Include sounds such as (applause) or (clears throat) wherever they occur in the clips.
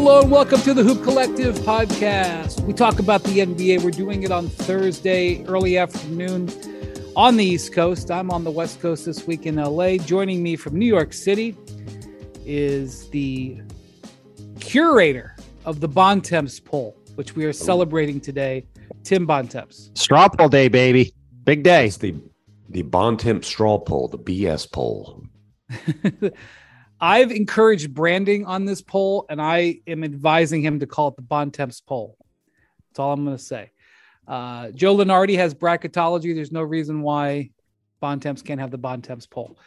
Hello and welcome to the Hoop Collective podcast. We talk about the NBA. We're doing it on Thursday, early afternoon on the East Coast. I'm on the West Coast this week in LA. Joining me from New York City is the curator of the Bontemps poll, which we are oh. celebrating today, Tim Bontemps. Straw poll day, baby. Big day. It's the the Bontemps straw poll, the BS poll. (laughs) I've encouraged branding on this poll, and I am advising him to call it the Bontemps poll. That's all I'm going to say. Uh, Joe Lunardi has bracketology. There's no reason why Bontemps can't have the Bontemps poll.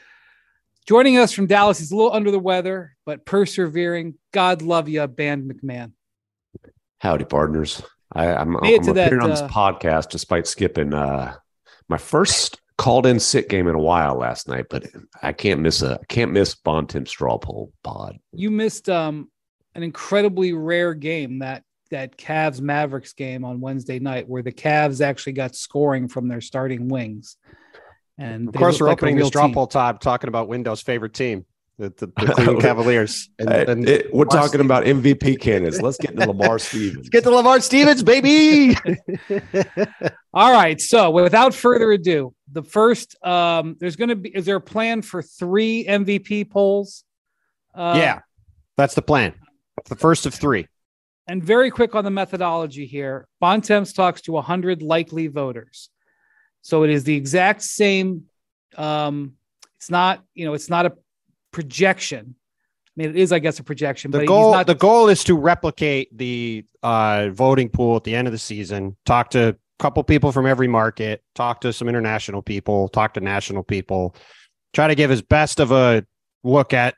Joining us from Dallas, he's a little under the weather, but persevering. God love you, Band McMahon. Howdy, partners. I, I'm, I'm Made it to appearing on this uh, podcast despite skipping uh, my first called in sick game in a while last night, but I can't miss a can't miss Bontemps straw poll pod. You missed um, an incredibly rare game that that Cavs Mavericks game on Wednesday night, where the Cavs actually got scoring from their starting wings. And Of course, we're like opening real the straw team. poll time talking about Windows' favorite team, the, the, the (laughs) Cleveland Cavaliers. And, and it- we're Lamar talking Stevens. about MVP candidates. Let's get to Lamar (laughs) Stevens. Let's get to Lamar Stevens, baby. (laughs) All right. So without further ado, the first um there's gonna be is there a plan for three MVP polls? Uh, yeah, that's the plan. The first of three. And very quick on the methodology here. Bontemps talks to 100 likely voters. So it is the exact same. Um, it's not, you know, it's not a projection. I mean, it is, I guess, a projection, The but goal, not the goal is to replicate the uh, voting pool at the end of the season. Talk to couple people from every market. Talk to some international people. Talk to national people. Try to give as best of a look at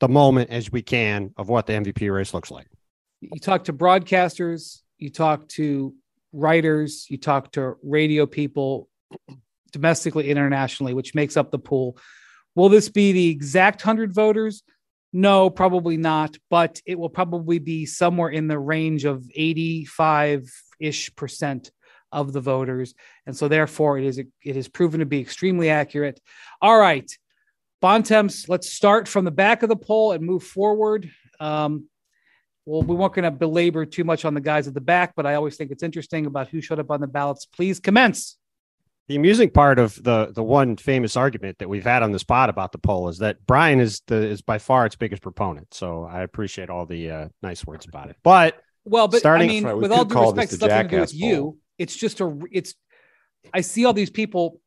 the moment as we can of what the MVP race looks like. you talk to broadcasters, you talk to writers, you talk to radio people domestically, internationally, which makes up the pool. Will this be the exact 100 voters? No, probably not, but it will probably be somewhere in the range of 85 ish percent of the voters. And so therefore it is it is proven to be extremely accurate. All right. Bontemps, let's start from the back of the poll and move forward. Um, well, we weren't going to belabor too much on the guys at the back, but I always think it's interesting about who showed up on the ballots. Please commence. The amusing part of the the one famous argument that we've had on the spot about the poll is that Brian is the is by far its biggest proponent. So I appreciate all the uh, nice words about it. But Well, but Starting- I mean, That's right, we with all could due call respect, it's nothing to do with jackass you. It's just a, it's, I see all these people,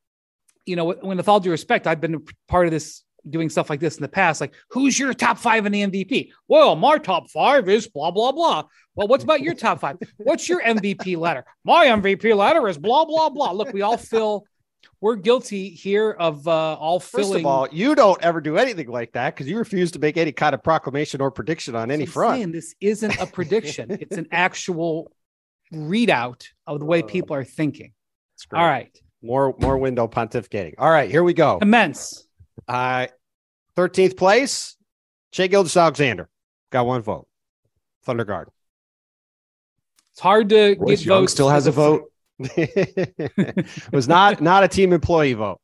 you know, when with all due respect, I've been a part of this, doing stuff like this in the past. Like, who's your top five in the MVP? Well, my top five is blah, blah, blah. Well, what's about your top five? What's your MVP letter? My MVP letter is blah, blah, blah. Look, we all feel, we're guilty here of uh, all first of all, you don't ever do anything like that because you refuse to make any kind of proclamation or prediction on any front. saying this isn't a prediction. it's an actual readout of the way people are thinking. It's great. All right. more more window pontificating. All right, here we go. Immense. Uh, 13th place, Shai Gilgeous-Alexander got one vote. Thunder Guard. It's hard to Royce get Young votes. still has a vote. (laughs) it was not not a team employee vote.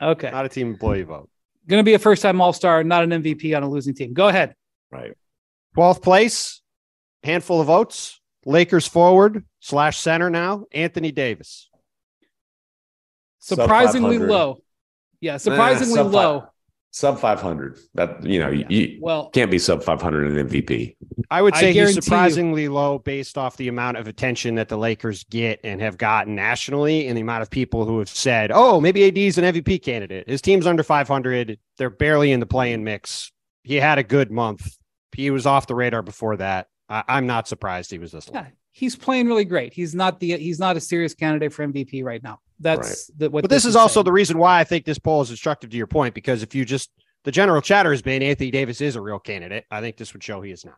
Okay. Not a team employee vote. Going to be a first time All Star, not an MVP on a losing team. Go ahead. Right. 12th place, handful of votes. Lakers forward slash center now, Anthony Davis. Surprisingly low. Yeah, surprisingly sub low. five- Sub 500. That, you know, Yeah. you Well, can't be sub 500 in MVP. I would say guarantee he's you- surprisingly low based off the amount of attention that the Lakers get and have gotten nationally and the amount of people who have said, oh, maybe AD is an MVP candidate. His team's under 500. They're barely in the play-in mix. He had a good month. He was off the radar before that. I, I'm not surprised he was this low. yeah, he's playing really great. He's not the he's not a serious candidate for MVP right now. That's the, what But this is also saying. the reason why I think this poll is instructive to your point, because if you just the general chatter has been Anthony Davis is a real candidate. I think this would show he is not.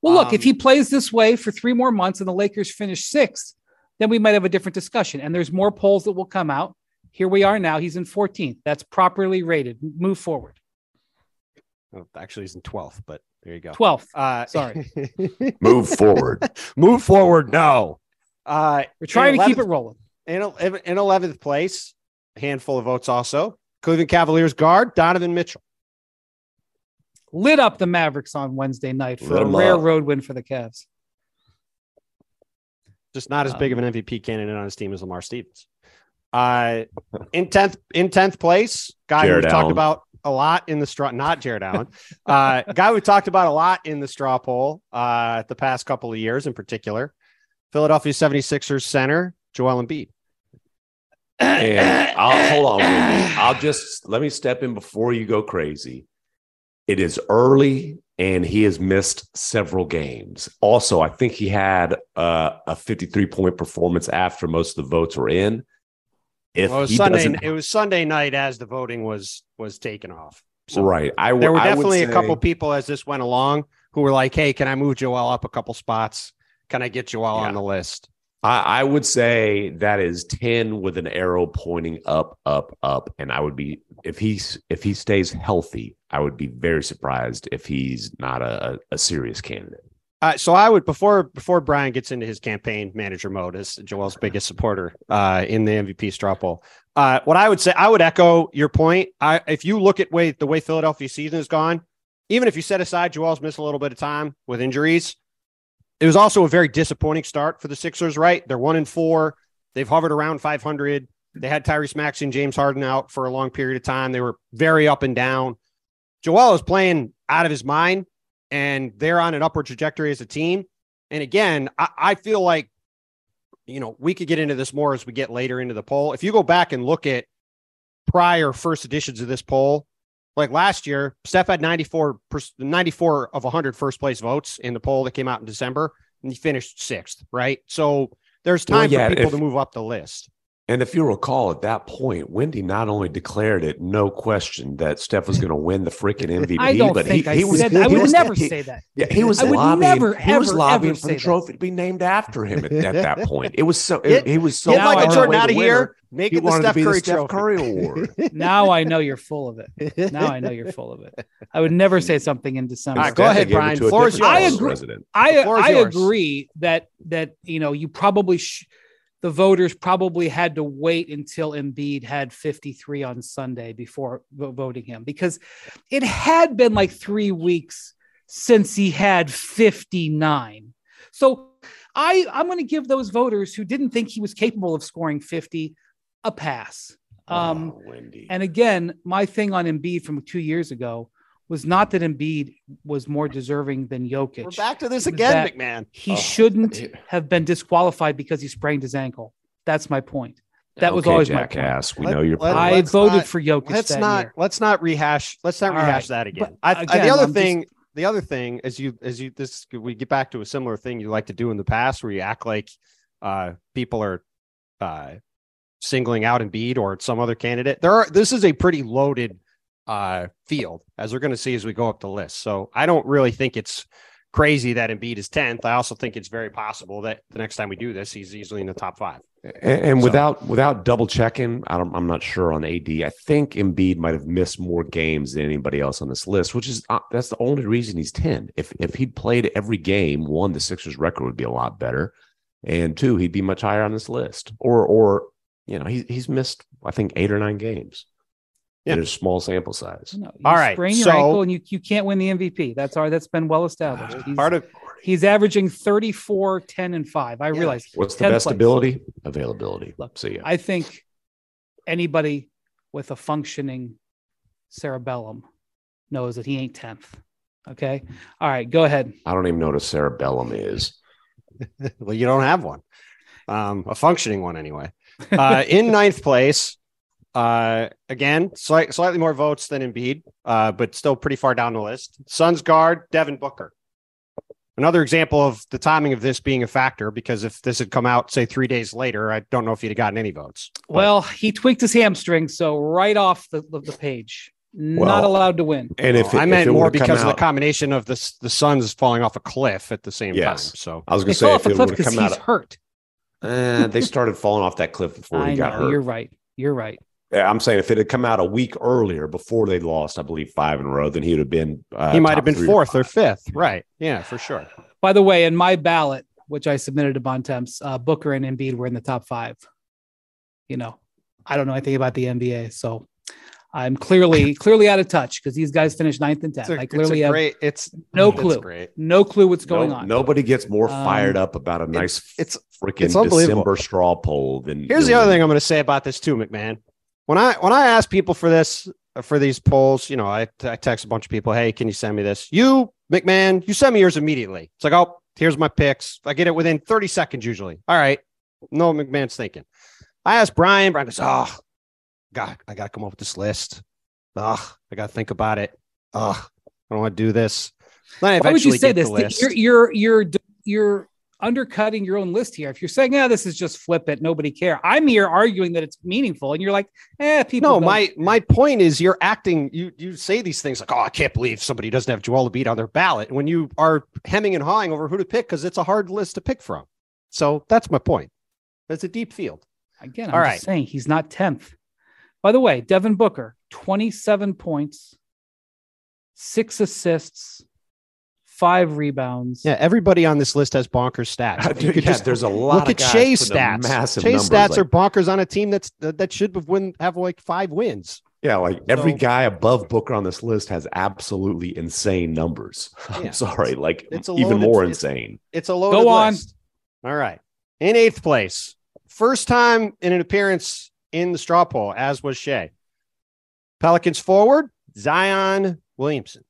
Well, look, if Um, he plays this way for three more months and the Lakers finish sixth, then we might have a different discussion. And there's more polls that will come out. Here we are now. He's in 14th. That's properly rated. Move forward. Oh, actually, he's in 12th, but there you go. 12th. Uh, Sorry. (laughs) Move forward. (laughs) Move forward. No. Uh, We're trying to keep it rolling. in, in 11th place, a handful of votes also. Cleveland Cavaliers guard Donovan Mitchell. lit up the Mavericks on Wednesday night for Lit a 'em rare up. road win for the Cavs. Just not as Um, big of an MVP candidate on his team as Lamar Stevens. Uh, in tenth in tenth place, guy Jared we've talked about a lot in the straw. Not Jared Allen, uh, (laughs) guy we talked about a lot in the straw poll uh, the past couple of years, in particular. Philadelphia 76ers center Joel Embiid. And I'll (coughs) hold on, Windy. I'll just let me step in before you go crazy. It is early and he has missed several games. Also, I think he had uh, a 53 point performance after most of the votes were in. If Well, it was Sunday. It was Sunday night as the voting was was taken off. So right. I, there were definitely a couple people as this went along who were like, "Hey, can I move Joel up a couple spots? Can I get Joel Yeah. on the list?" I, I would say that is 10 with an arrow pointing up, up, up. And I would be if he's if he stays healthy, I would be very surprised if he's not a, a serious candidate. Uh, so I would before before Brian gets into his campaign manager mode as Joel's biggest supporter uh, in the MVP straw poll. Uh, what I would say, I would echo your point. I if you look at way the way Philadelphia season has gone, even if you set aside Joel's missed a little bit of time with injuries, it was also a very disappointing start for the Sixers. Right, they're one and four. They've hovered around 500. They had Tyrese Maxey and James Harden out for a long period of time. They were very up and down. Joel is playing out of his mind and they're on an upward trajectory as a team. And again, I, I feel like, you know, we could get into this more as we get later into the poll. If you go back and look at prior first editions of this poll, like last year, Steph had 94, 94 of 100 first place votes in the poll that came out in December, and he finished sixth, right? So there's Well, time yeah, for people if- to move up the list. And if you recall at that point, Windy not only declared it no question that Steph was (laughs) going to win the freaking MVP, I don't but think he, I he was said that. I he would was- never he- say that. Yeah, he was I would lobbying. never, he was ever, lobbying ever for say the that. trophy to be named after him at, at that point. It was so Get- he was so Get now Michael I. Jordan out of win here. Make He it the Steph to be Curry the Steph trophy. Curry (laughs) Award. Now I know you're full of it. Now I know you're full of it. I would never say something in December. All right, go ahead, they gave it Brian. Floor is yours. I agree. I The floor is I agree that that you know you probably sh- the voters probably had to wait until Embiid had 53 on Sunday before voting him because it had been like three weeks since he had 59. So I I'm going to give those voters who didn't think he was capable of scoring 50 a pass. Um, oh, Windy. and again, my thing on Embiid from two years ago was not that Embiid was more deserving than Jokic. We're back to this again, McMahon. He Oh, shouldn't it- have been disqualified because he sprained his ankle. That's my point. That was Okay, always my point. jackass. We Let- know your let- point. I voted not- for Jokic let's not year. let's not rehash let's not All rehash right. that again. But I, I- the other I'm just- thing, the other thing, as you as you this we get back to a similar thing you like to do in the past, where you act like uh, people are uh, singling out Embiid or some other candidate. There are this is a pretty loaded uh, field, as we're going to see as we go up the list. So I don't really think it's crazy that Embiid is tenth. I also think it's very possible that the next time we do this, he's easily in the top five. And, and So- without without double checking, I don't, I'm not sure on AD. I think Embiid might have missed more games than anybody else on this list, which is uh, that's the only reason he's ten. If if he played every game, one the Sixers record would be a lot better, and two he'd be much higher on this list. Or or you know he, he's missed I think eight or nine games. Yeah. in a small sample size. No, you All right, sprain your so- ankle and you, you can't win the MVP. That's all. That's been well established. He's, Part of he's averaging 34, 10, and 5. I Yeah. realize. What's the best place. ability? Availability. Look, See ya. I think anybody with a functioning cerebellum knows that he ain't 10th. Okay. All right. Go ahead. I don't even know what a cerebellum is. (laughs) well, you don't have one, um, a functioning one anyway. Uh, in ninth place, uh, again, slight, slightly more votes than Embiid, uh, but still pretty far down the list. Suns guard Devin Booker. Another example of the timing of this being a factor, because if this had come out, say, three days later, I don't know if he'd have gotten any votes. But Well, he tweaked his hamstring. So right off the, the, the page, not allowed to win. And if it- I if meant it more would've come because of the combination of the, the Suns falling off a cliff at the same Yes. time. So I was going to say fell if off a it cliff would have because come he's out, hurt. Eh, they started falling off that cliff before I he got hurt. You're right. You're right. Yeah, I'm saying if it had come out a week earlier before they lost, I believe five in a row, then he would have been. Uh, he might have been fourth or five. fifth. Right. Yeah, for sure. By the way, in my ballot, which I submitted to Bontemps, uh, Booker and Embiid were in the top five. You know, I don't know anything about the NBA, so I'm clearly (laughs) clearly out of touch because these guys finished ninth and tenth. It's a, I it's a clearly have great. It's no it's clue. great. no clue what's going No- on. Nobody gets more Um, fired up about a nice It's it's freaking it's unbelievable. December straw poll than Here's the other thing I'm going to say about this too, McMahon. When I when I ask people for this uh, for these polls, you know, I, I text a bunch of people, "Hey, can you send me this?" You, McMahon, you send me yours immediately. It's like, "Oh, here's my picks." I get it within 30 seconds usually. All right, no McMahon's thinking. I asked Brian. Brian goes, "Oh, God, I got to come up with this list. Ugh, I got to think about it. Ugh, I don't want to do this." Why would you say this? the That list. You're you're you're you're undercutting your own list here. If you're saying, "Yeah, this is just flip it, nobody care," I'm here arguing that it's meaningful, and you're like, "Eh, people." No, don't- my my point is you're acting. You you say these things like, "Oh, I can't believe somebody doesn't have Joel Embiid on their ballot," when you are hemming and hawing over who to pick because it's a hard list to pick from. So that's my point. It's a deep field. Again, I'm All just right. saying he's not 10th. By the way, Devin Booker, 27 points, six assists, five rebounds. Yeah, everybody on this list has bonkers stats. (laughs) Dude, You could yeah, just there's a lot look of at guys Shai's stats. Massive Shai's numbers, stats are bonkers on a team that's that should have win have like five wins. Yeah, like every So- guy above Booker on this list has absolutely insane numbers. (laughs) I'm Yeah. sorry, like It's a even more it's- insane. It's a loaded Go on. list. All right. In eighth place, first time in an appearance in the straw poll, as was Shai. Pelicans forward, Zion Williamson.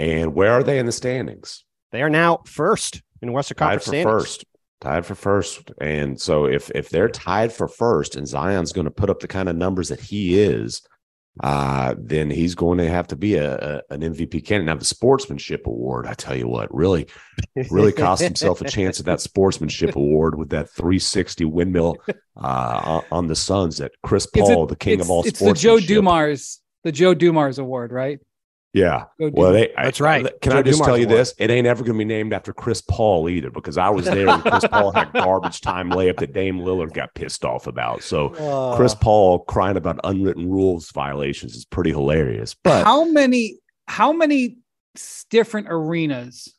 And where are they in the standings? They are now first in Western Tied Conference for standings. first. Tied for first. And so if if they're tied for first and Zion's going to put up the kind of numbers that he is, uh, then he's going to have to be a, a an MVP candidate. Now the sportsmanship award, I tell you what, really really cost himself a chance at that sportsmanship award with that 360 windmill uh, on, on the Suns that Chris Is it- Paul, the king it's, of all It's the Joe. Dumars, the Joe Dumars Award, right? Yeah. Joe Well, Dumars. they, I- That's right. Can Joe I just Dumars tell you Award. this? It ain't ever going to be named after Chris Paul either, because I was there when Chris Paul had (laughs) garbage time layup that Dame Lillard got pissed off about. So Uh, Chris Paul crying about unwritten rules violations is pretty hilarious. But how many how many different arenas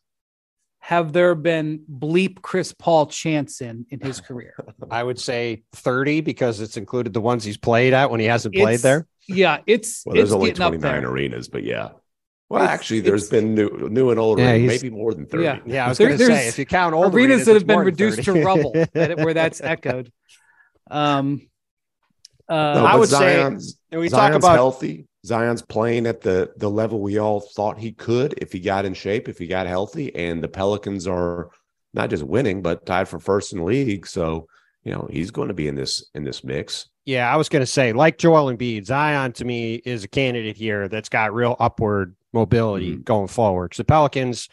have there been bleep Chris Paul chants in in his (laughs) career? I would say 30 because it's included the ones he's played at when he hasn't played It's- there. Yeah, it's well, there's it's only 29 arenas, but yeah. Well, It's- actually, there's been new, new and old, Yeah, arenas, maybe more than 30. Yeah. Yeah, I was There- going to say if you count old arenas that have been reduced to rubble that, where that's (laughs) echoed. Um, uh, No, I would say- Zion's, And we Zion's talk about healthy. Zion's playing at the the level we all thought he could if he got in shape, if he got healthy, and the Pelicans are not just winning but tied for first in the league. So you know he's going to be in this in this mix. Yeah, I was going to say, like Joel Embiid, Zion to me is a candidate here that's got real upward mobility Mhm. going forward. 'Cause the Pelicans,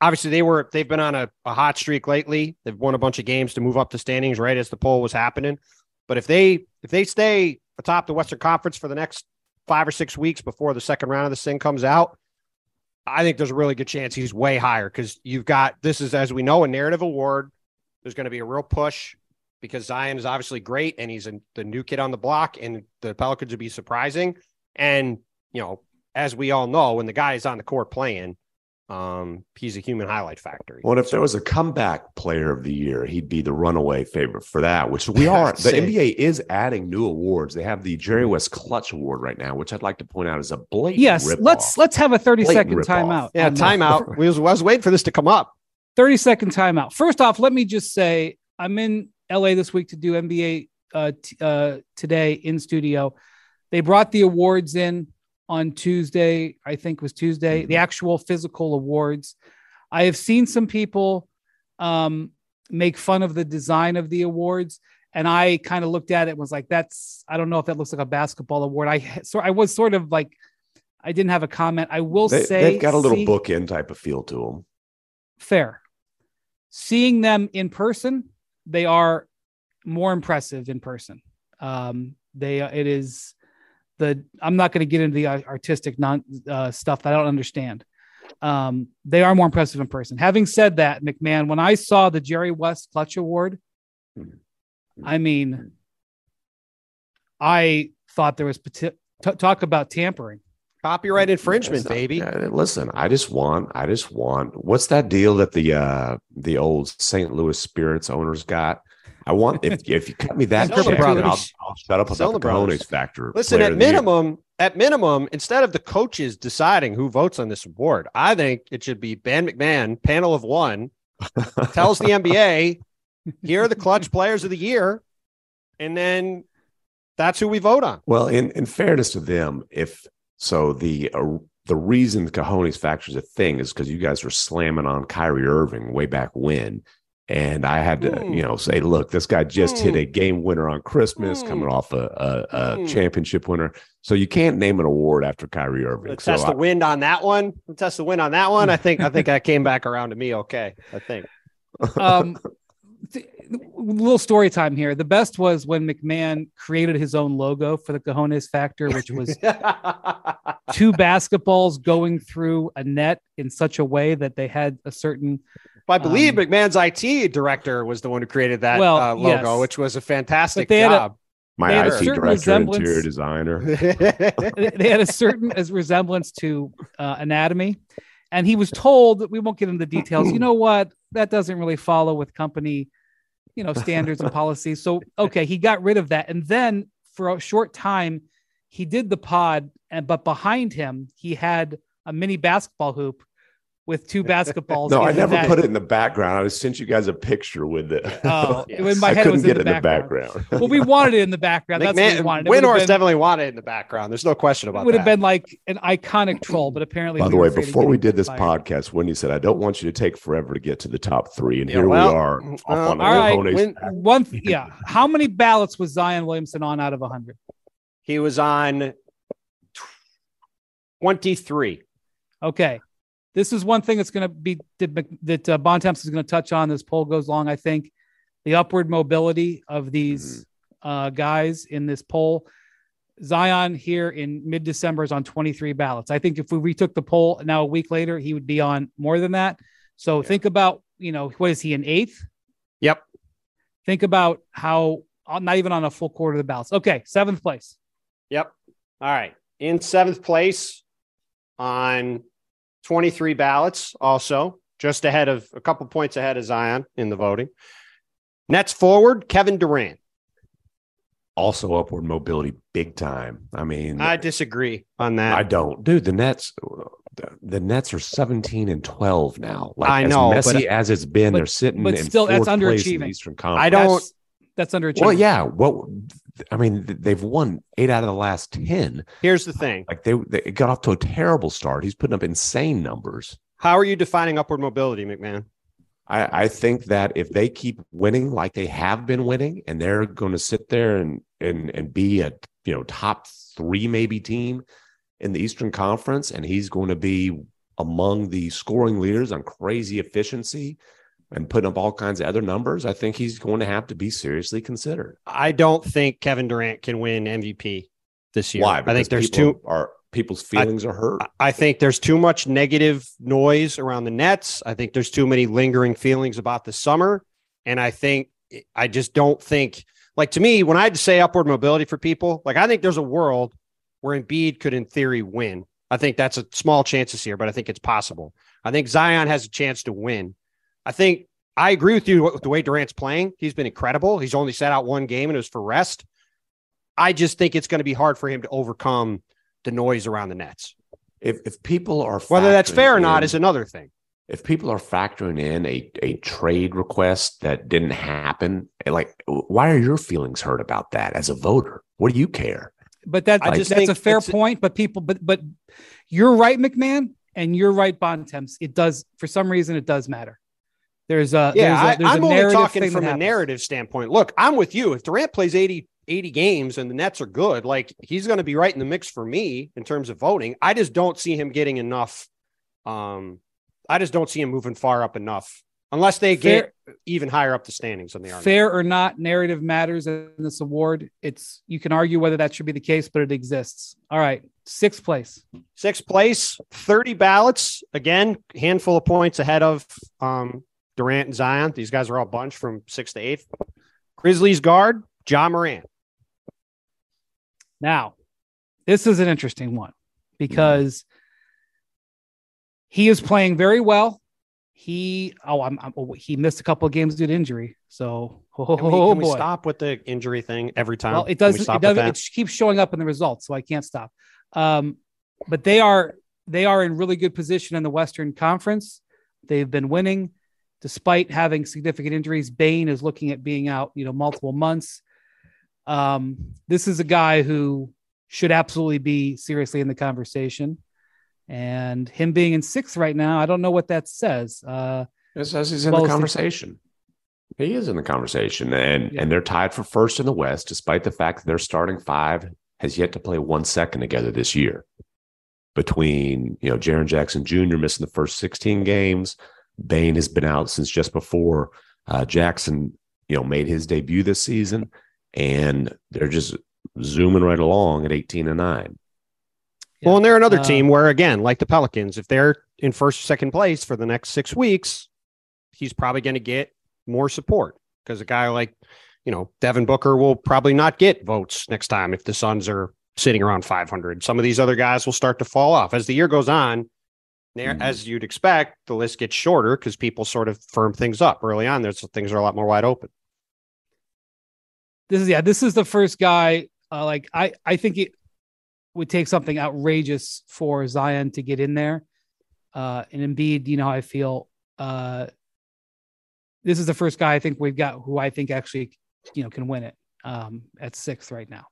obviously, they were they've been on a, a hot streak lately. They've won a bunch of games to move up the standings right as the poll was happening. But if they if they stay atop the Western Conference for the next five or six weeks before the second round of this thing comes out, I think there's a really good chance he's way higher because you've got this is as we know a narrative award. There's going to be a real push because Zion is obviously great and he's a, the new kid on the block, and the Pelicans would be surprising. And you know, as we all know, when the guy is on the court playing, um, he's a human highlight factor. Well, if there was a comeback player of the year, he'd be the runaway favorite for that. Which we (laughs) are. The same. NBA is adding new awards. They have the Jerry West Clutch Award right now, which I'd like to point out is a blatant. yes, rip-off. let's let's have a 30 Blatant second rip-off. timeout. yeah, on that. timeout. We was, was waiting for this to come up. 30 second timeout. First off, let me just say I'm in LA this week to do NBA uh, t- uh, today in studio. They brought the awards in on Tuesday, I think was Tuesday, the actual physical awards. I have seen some people um, make fun of the design of the awards. And I kind of looked at it and was like, that's, I don't know if that looks like a basketball award. I, so I was sort of like, I didn't have a comment. I will They, say, they've got a little see- bookend type of feel to them. fair. Seeing them in person, they are more impressive in person. Um, they it is the I'm not going to get into the uh, artistic non uh, stuff that I don't understand. Um, they are more impressive in person. Having said that, McMahon, when I saw the Jerry West Clutch Award, I mean, I thought there was poti- t- talk about tampering. Copyright infringement, not- baby. yeah, listen, I just want, I just want. What's that deal that the uh the old St. Louis Spirits owners got? I want if if you cut me that check. I'll, I'll shut up about the the. Cojones factor. Listen, at year. minimum, at minimum, instead of the coaches deciding who votes on this award, I think it should be Ben McMahon, panel of one, (laughs) tells the NBA, here are the clutch players of the year, and then that's who we vote on. Well, in in fairness to them, if so, the uh, the reason the cojones factor is a thing is because you guys were slamming on Kyrie Irving way back when, and I had to, Hmm. you know, say, look, this guy just hit Hmm. a game winner on Christmas, Hmm. coming off a, a, a Hmm. championship winner. So you can't name an award after Kyrie Irving. Let's So test I- the wind on that one. Let's test the wind on that one. I think I think I came back around to me okay. I think. um, th- little story time here. The best was when McMahon created his own logo for the Cojones Factor, which was (laughs) two basketballs going through a net in such a way that they had a certain. I believe Um, McMahon's IT director was the one who created that Well, uh, logo, yes. which was a fantastic But they had a- job. my they had IT certain director, resemblance- interior designer. (laughs) They had a certain as resemblance to uh, anatomy, and he was told that we won't get into the details. You know what? That doesn't really follow with company, you know, standards and policies. So okay, he got rid of that, and then for a short time, he did the pod, and but behind him he had a mini basketball hoop with two basketballs. No, I never that- put it in the background. I sent you guys a picture with it. Oh, Yes. (laughs) in my I head, it couldn't was get in it the in the background. background. Well, we wanted it in the background. That's what we wanted. It would have definitely wanted it in the background. There's no question about that. it. would that. have been like an iconic troll, but apparently, By the were way, before we did this fired. podcast, Windy said, I don't want you to take forever to get to the top three. And Yeah, here well, we are. uh, on All right, when- one, (laughs) yeah. How many ballots was Zion Williamson on out of hundred? he was on 23. Okay, this is one thing that's going to be that, uh, Bontemps is going to touch on. This poll goes long. I think the upward mobility of these uh, guys in this poll. Zion here in mid December is on 23 ballots. I think if we retook the poll now a week later, he would be on more than that. So think about, you know, what is he in eighth? Yep. Think about how uh, not even on a full quarter of the ballots. Okay, seventh place. Yep. All right. In seventh place on 23 ballots, also just ahead of a couple points ahead of Zion in the voting. Nets forward, Kevin Durant. Also upward mobility big time. I mean, I disagree on that. I don't. Dude, the Nets the, the Nets are 17 and 12 now. Like I as know, but- messy as it's been, but- they're sitting but in still, that's fourth place in the underachieving. Eastern Conference. I don't. That's, that's underachieving. Well, yeah. What I mean, they've won eight out of the last 10. Here's the thing. Like they, they got off to a terrible start. He's putting up insane numbers. How are you defining upward mobility, McMahon? I, I think that if they keep winning like they have been winning, and they're going to sit there and and and be a you know top three maybe team in the Eastern Conference, and he's going to be among the scoring leaders on crazy efficiency and putting up all kinds of other numbers, I think he's going to have to be seriously considered. I don't think Kevin Durant can win MVP this year. Why? I think there's too. are people's feelings are hurt. I think there's too much negative noise around the Nets. I think there's too many lingering feelings about the summer. And I think, I just don't think, like to me, when I had to say upward mobility for people, like I think there's a world where Embiid could, in theory, win. I think that's a small chance this year, but I think it's possible. I think Zion has a chance to win. I think I agree with you with the way Durant's playing. He's been incredible. He's only sat out one game and it was for rest. I just think it's going to be hard for him to overcome the noise around the Nets. if if people are Whether that's fair or not in- is another thing. if people are factoring in a, a trade request that didn't happen, like why are your feelings hurt about that as a voter? What do you care? but that, I just that's think a fair point. But people, but but you're right, McMahon, and you're right, Bontemps. It does for some reason it does matter. There's a Yeah, there's a, I, there's I'm a only talking from a narrative standpoint. Look, I'm with you. If Durant plays 80, 80 games and the Nets are good, like he's going to be right in the mix for me in terms of voting. I just don't see him getting enough. Um, I just don't see him moving far up enough unless they Fair- get even higher up the standings than they are. now. Fair or not, narrative matters in this award. It's you can argue whether that should be the case, but it exists. All right, sixth place. Sixth place, 30 ballots. Again, handful of points ahead of um, Durant and Zion. These guys are all bunched from sixth to eighth. Grizzlies guard, Ja Morant. Now, this is an interesting one because he is playing very well. he oh I'm, I'm oh, he missed a couple of games due to injury. So (laughs) oh, Can we, can we stop with the injury thing every time? Well, it doesn't. It doesn't. It keeps showing up in the results, so I can't stop. Um, but they are they are in really good position in the Western Conference. They've been winning despite having significant injuries. Bane is looking at being out, you know, multiple months. Um, this is a guy who should absolutely be seriously in the conversation. And him being in sixth right now, I don't know what that says. Uh, It says he's in Well, the conversation. He is in the conversation, and Yeah. and they're tied for first in the West, despite the fact that their starting five has yet to play one second together this year. Between you know Jaren Jackson Jr. missing the first 16 games, Bane has been out since just before uh, Jackson you know made his debut this season, and they're just zooming right along at 18 and nine. Well, and they're another Uh, team where, again, like the Pelicans, if they're in first or second place for the next six weeks, he's probably going to get more support because a guy like, you know, Devin Booker will probably not get votes next time if the Suns are sitting around 500. Some of these other guys will start to fall off as the year goes on. There, Mhm. as you'd expect, the list gets shorter because people sort of firm things up early on. There's things are a lot more wide open. this is yeah this is the first guy uh, like i i think it would take something outrageous for zion to get in there uh and Embiid, you know how i feel uh this is the first guy i think we've got who i think actually you know can win it um at sixth right now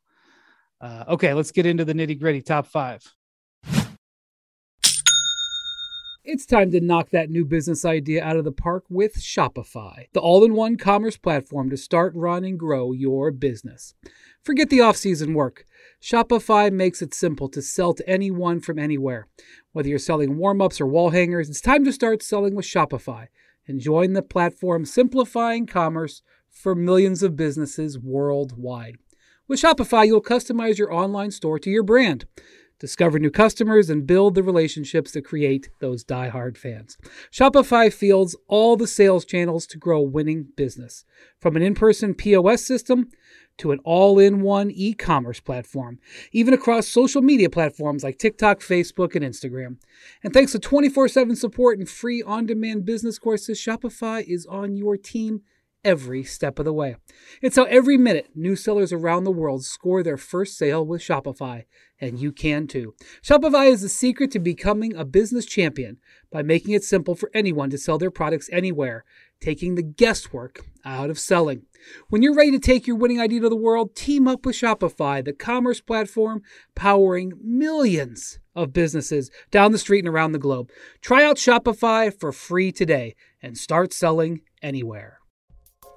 uh okay let's get into the nitty gritty top five It's time to knock that new business idea out of the park with Shopify, the all in one commerce platform to start, run, and grow your business. Forget the off season work. Shopify makes it simple to sell to anyone from anywhere. Whether you're selling warm ups or wall hangers, it's time to start selling with Shopify and join the platform simplifying commerce for millions of businesses worldwide. With Shopify, you'll customize your online store to your brand discover new customers, and build the relationships that create those die-hard fans. Shopify fields all the sales channels to grow winning business, from an in-person POS system to an all-in-one e-commerce platform, even across social media platforms like TikTok, Facebook, and Instagram. And thanks to 24/7 support and free on-demand business courses, Shopify is on your team every step of the way. It's how every minute new sellers around the world score their first sale with Shopify, and you can too. Shopify is the secret to becoming a business champion by making it simple for anyone to sell their products anywhere, taking the guesswork out of selling. When you're ready to take your winning idea to the world, team up with Shopify, the commerce platform powering millions of businesses down the street and around the globe. Try out Shopify for free today and start selling anywhere.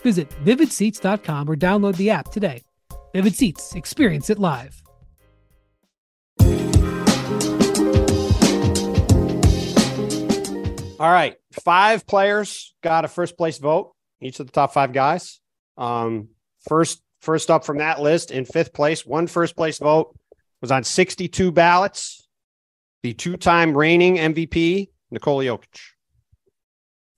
Visit vividseats.com or download the app today. Vivid Seats, experience it live. All right. Five players got a first place vote, each of the top five guys. Um, first, first up from that list in fifth place, one first place vote was on 62 ballots. The two time reigning MVP, Nikola Jokic.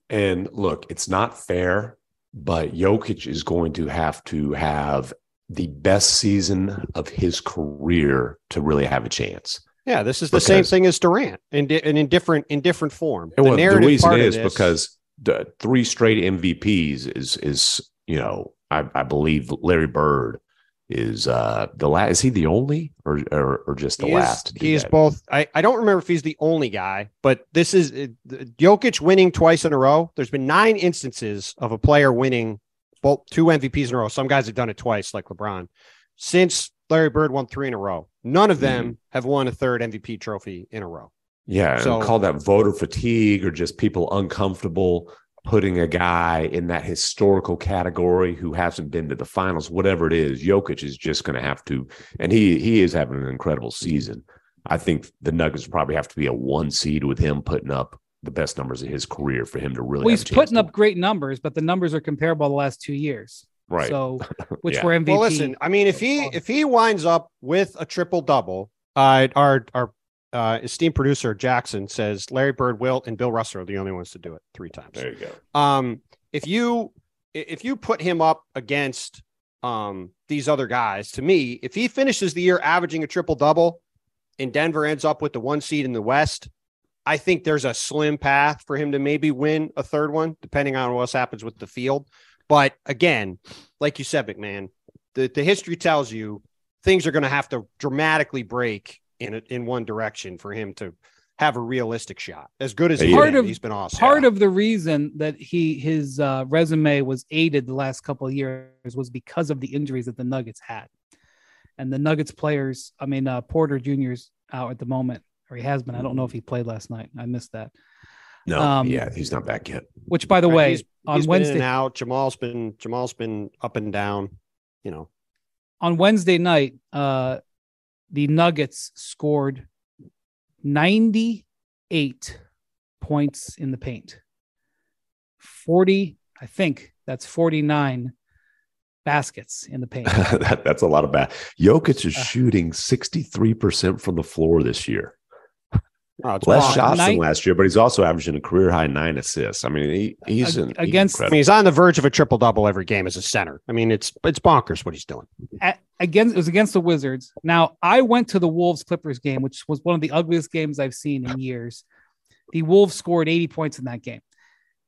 And look, it's not fair, but Jokic is going to have to have the best season of his career to really have a chance. Yeah, this is the same thing as Durant and, and in different in different form. And well, the reason part is this- because the three straight MVPs is is you know I, I believe Larry Bird is uh the last is he the only or or, or just the he last? is, he is that? both. I, I don't remember if he's the only guy, but this is Jokic winning twice in a row. There's been nine instances of a player winning both two MVPs in a row. Some guys have done it twice, like LeBron, since Larry Bird won three in a row. None of them Mm-hmm. have won a third MVP trophy in a row. Yeah, So- call that voter fatigue or just people uncomfortable putting a guy in that historical category who hasn't been to the finals, whatever it is. Jokic is just going to have to, and he he is having an incredible season. I think the Nuggets probably have to be a one seed with him putting up the best numbers of his career for him to really. Well, he's a putting to up great numbers, but the numbers are comparable the last two years. Right. So, (laughs) which Yeah. were MVP. Well, listen, I mean, if he if he winds up with a triple double, uh, our our uh, esteemed producer Jackson says Larry Bird, Wilt, and Bill Russell are the only ones to do it three times. There you go. Um, if you if you put him up against um these other guys, to me, if he finishes the year averaging a triple double, and Denver ends up with the one seed in the West, I think there's a slim path for him to maybe win a third one, depending on what else happens with the field. But again, like you said, McMahon, the, the history tells you things are going to have to dramatically break in a, in one direction for him to have a realistic shot. As good as he's Part of- he's been awesome. part of the reason that he his uh, resume was aided the last couple of years was because of the injuries that the Nuggets had, and the Nuggets players. I mean, uh, Porter Jr.'s out at the moment, or he has been. I don't know if he played last night. I missed that. No, Um, yeah, he's not back yet. Which, by the Right, way, he's- on He's been in Wednesday and out. Jamal's been Jamal's been up and down. You know, on Wednesday night, uh, the Nuggets scored 98 points in the paint. 40, I think that's 49 baskets in the paint. (laughs) that, that's a lot of bad. Jokic is Uh. shooting 63% from the floor this year. Oh, Less wild. shots Nine- than last year, but he's also averaging a career high nine assists. I mean, he, he's an, against- I mean, he's on the verge of a triple double every game as a center. I mean, it's it's bonkers what he's doing. At, against it was against the Wizards. Now I went to the Wolves Clippers game, which was one of the ugliest games I've seen in years. The Wolves scored 80 points in that game.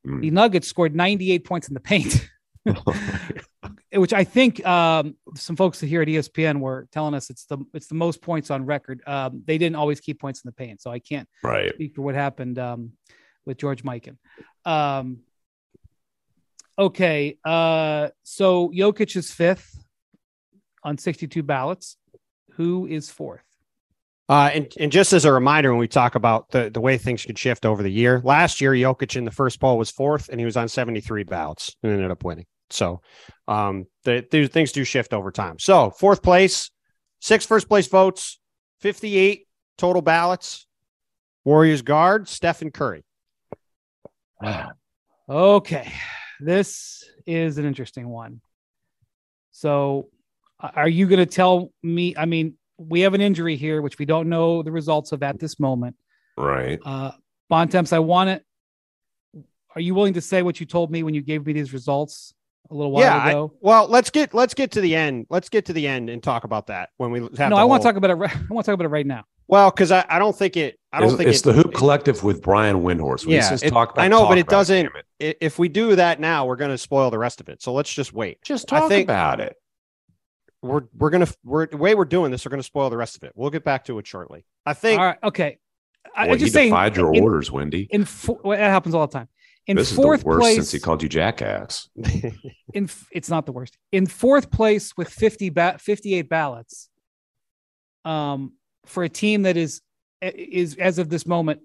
Mm. The Nuggets scored 98 points in the paint. (laughs) (laughs) which I think um, some folks here at ESPN were telling us it's the it's the most points on record. Um, they didn't always keep points in the paint, so I can't right. speak for what happened um, with George Mikan. Um, okay, uh, so Jokic is fifth on 62 ballots. Who is fourth? Uh, and and just as a reminder, when we talk about the the way things could shift over the year, last year Jokic in the first poll was fourth, and he was on seventy three ballots and ended up winning. So, um, the, the things do shift over time. So fourth place, six first place votes, fifty eight total ballots. Warriors guard Stephen Curry. (sighs) Okay, this is an interesting one. So, are you going to tell me? I mean, we have an injury here, which we don't know the results of at this moment. Right. Uh, Bontemps, I want it. Are you willing to say what you told me when you gave me these results a little while yeah. I- well, let's get let's get to the end. Let's get to the end and talk about that when we have. no, the I want to talk about it. Right, (laughs) I want to talk about it right now. Well, because I, I don't think it. I don't It's, think it's it, the Hoop it- Collective with Brian Windhorst. We Yeah, just it- talk about I know, talk but it doesn't- it. if we do that now, we're going to spoil the rest of it. So let's just wait. Just I talk think- about it. We're we're gonna we're the way we're doing this. We're going to spoil the rest of it. We'll get back to it shortly. I think. All right. Okay. I, Boy, I'm he just saying. defied your in, orders, Windy. in fo- well, that happens all the time. In This is fourth the worst place, since he called you jackass. (laughs) in it's not the worst. In fourth place with 50 ba- 58 ballots, um, for a team that is is as of this moment,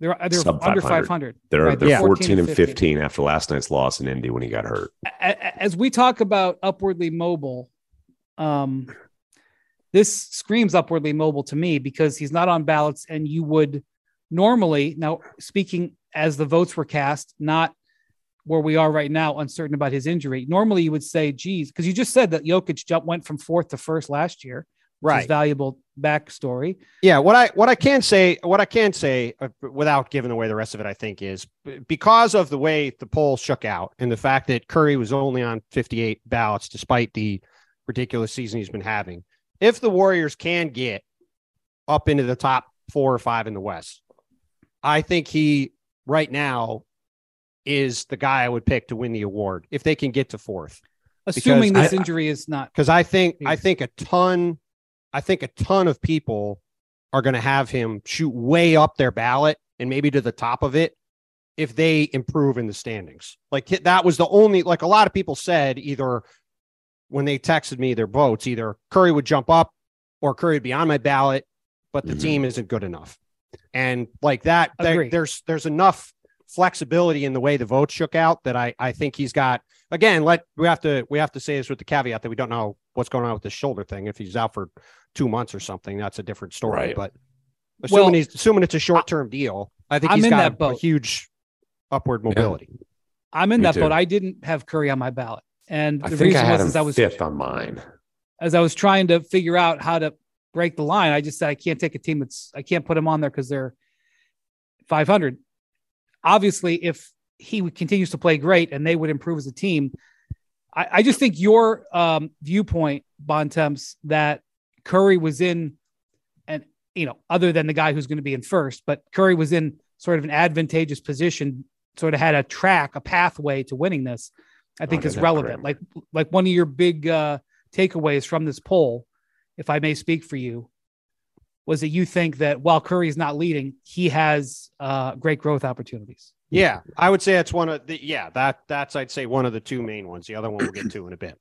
they're they're Sub under 500. 500. They're, Right, they're they're 14 and 15. 15 after last night's loss in Indy when he got hurt. A- a- As we talk about upwardly mobile, um, this screams upwardly mobile to me because he's not on ballots, and you would normally now speaking as the votes were cast, not where we are right now, uncertain about his injury. Normally, you would say, "Geez," because you just said that Jokic jump went from fourth to first last year, which is right. valuable backstory. Yeah. What I what I can say what I can say uh, without giving away the rest of it, I think is because of the way the poll shook out and the fact that Curry was only on 58 ballots despite the ridiculous season he's been having. If the Warriors can get up into the top four or five in the West, I think he right now is the guy I would pick to win the award if they can get to fourth. Assuming Because this I- injury is not because I think I think a ton, I think a ton of people are going to have him shoot way up their ballot and maybe to the top of it if they improve in the standings. Like that was the only like a lot of people said either when they texted me their votes, either Curry would jump up or Curry would be on my ballot, but the Mhm. team isn't good enough. And like that, there- there's there's enough flexibility in the way the votes shook out that I I think he's got again, let we have to we have to say this with the caveat that we don't know what's going on with the shoulder thing. If he's out for two months or something, that's a different story. Right. But assuming Well- he's assuming it's a short term deal, I think I'm he's in got that a, a boat. huge upward mobility. I'm in Me that too. boat. I didn't have Curry on my ballot, and I the think I reason had was him as I was fifth on mine. as I was trying to figure out how to break the line. I just said I can't take a team that's I can't put them on there because they're 500. Obviously, if he continues to play great and they would improve as a team, I, I just think your um, viewpoint, Bontemps, that Curry was in, and you know, other than the guy who's going to be in first, but Curry was in sort of an advantageous position, sort of had a track, a pathway to winning this. I think Oh, is relevant. Like like one of your big uh, takeaways from this poll, if I may speak for you, was that you think that while Curry is not leading, he has uh, great growth opportunities. Yeah, I would say that's one of the yeah that that's I'd say one of the two main ones. The other one we'll get to in a bit.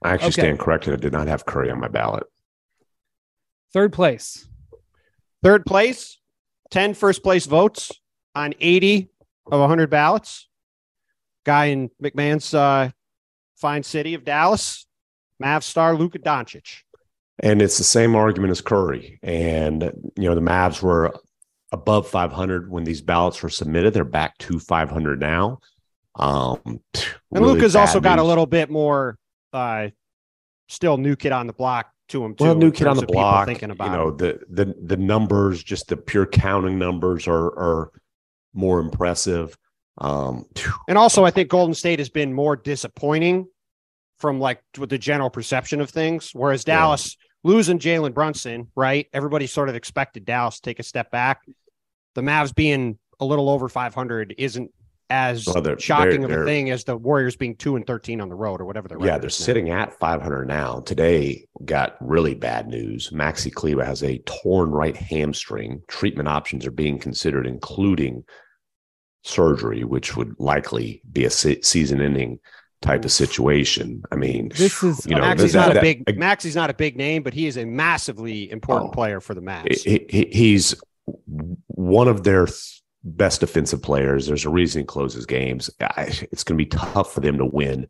I actually Okay. stand corrected. I did not have Curry on my ballot. Third place. Third place, 10 first place votes on 80 of 100 ballots. Guy in MacMahon's uh, fine city of Dallas, Mav star Luka Doncic. And it's the same argument as Curry. And, you know, the Mavs were above 500 when these ballots were submitted. They're back to 500 now. Um, And really bad also got a little bit more, uh, still new kid on the block to him too. well, new kid on the block. Thinking about you know, the the the numbers, just the pure counting numbers are are more impressive. Um, And also, I think Golden State has been more disappointing from like with the general perception of things. Whereas. Dallas losing Jalen Brunson, right? Everybody sort of expected Dallas to take a step back. The Mavs being a little over 500 isn't as Well, they're- shocking they're- of a thing as the Warriors being two and 13 on the road or whatever they're. yeah, they're sitting at 500 now. Today got really bad news. Maxi Kleber has a torn right hamstring. Treatment options are being considered, including surgery, which would likely be a se- season-ending type of situation. I mean, This is you know, Maxi's this- not that- a big. that- Maxi's not a big name, but he is a massively important Oh. player for the Mavs. he, he- he's one of their th- best defensive players. There's a reason he closes games. I, it's going to be tough for them to win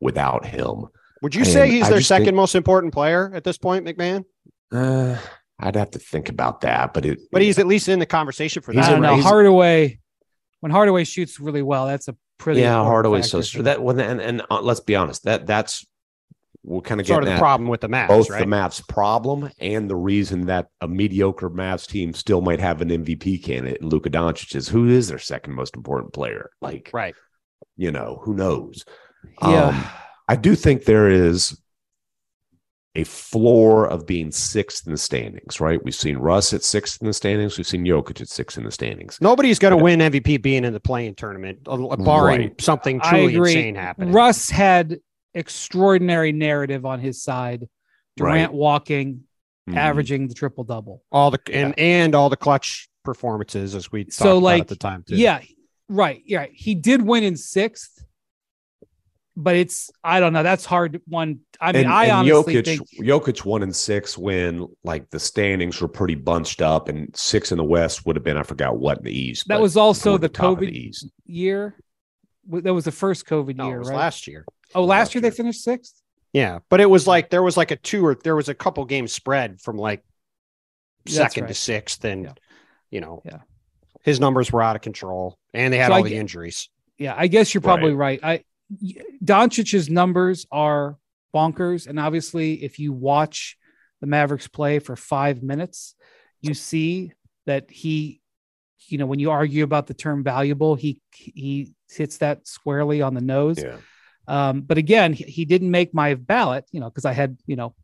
without him. Would you say he's I their just think- second most important player at this point, MacMahon? Uh, I'd have to think about that, but it. But he's at least in the conversation for He's I that. don't know. Hardaway, when Hardaway shoots really well, that's a pretty yeah, Hardaway's so factor str- for that when and and uh, let's be honest that that's we're kind of sort getting of the at problem with the Mavs, both right? the Mavs problem and the reason that a mediocre Mavs team still might have an MVP candidate in Luka Doncic is who is their second most important player. Like, right. you know, who knows? Yeah. Um, I do think there is a floor of being sixth in the standings, right? We've seen Russ at sixth in the standings. We've seen Jokic at sixth in the standings. Nobody's going to Yeah. win MVP being in the play-in tournament, uh, barring Right. something truly agree. insane happening. Russ had extraordinary narrative on his side. Durant Right. walking, Mhm. averaging the triple double. all the and and all the clutch performances as we So, talked about like, at the time too. Yeah, right. Yeah, he did win in sixth, but it's I don't know. That's hard one. I mean, and, I and honestly Jokic, think Jokic one and six when like the standings were pretty bunched up, and six in the West would have been I forgot what in the East. that was also toward the COVID the East. year. That was the first COVID no, year, it was right? last year. oh, last last year they finished sixth. Yeah, but it was like there was like a two or there was a couple game spread from like That's second to sixth, and Yeah. you know, Yeah. his numbers were out of control, and they had So I all the get- injuries. Yeah, I guess you're probably right. I Doncic's numbers are bonkers, and obviously, if you watch the Mavericks play for five minutes, you see that he, you know, when you argue about the term valuable, he he hits that squarely on the nose. Yeah, Um, but again, he, he didn't make my ballot, you know, because I had you know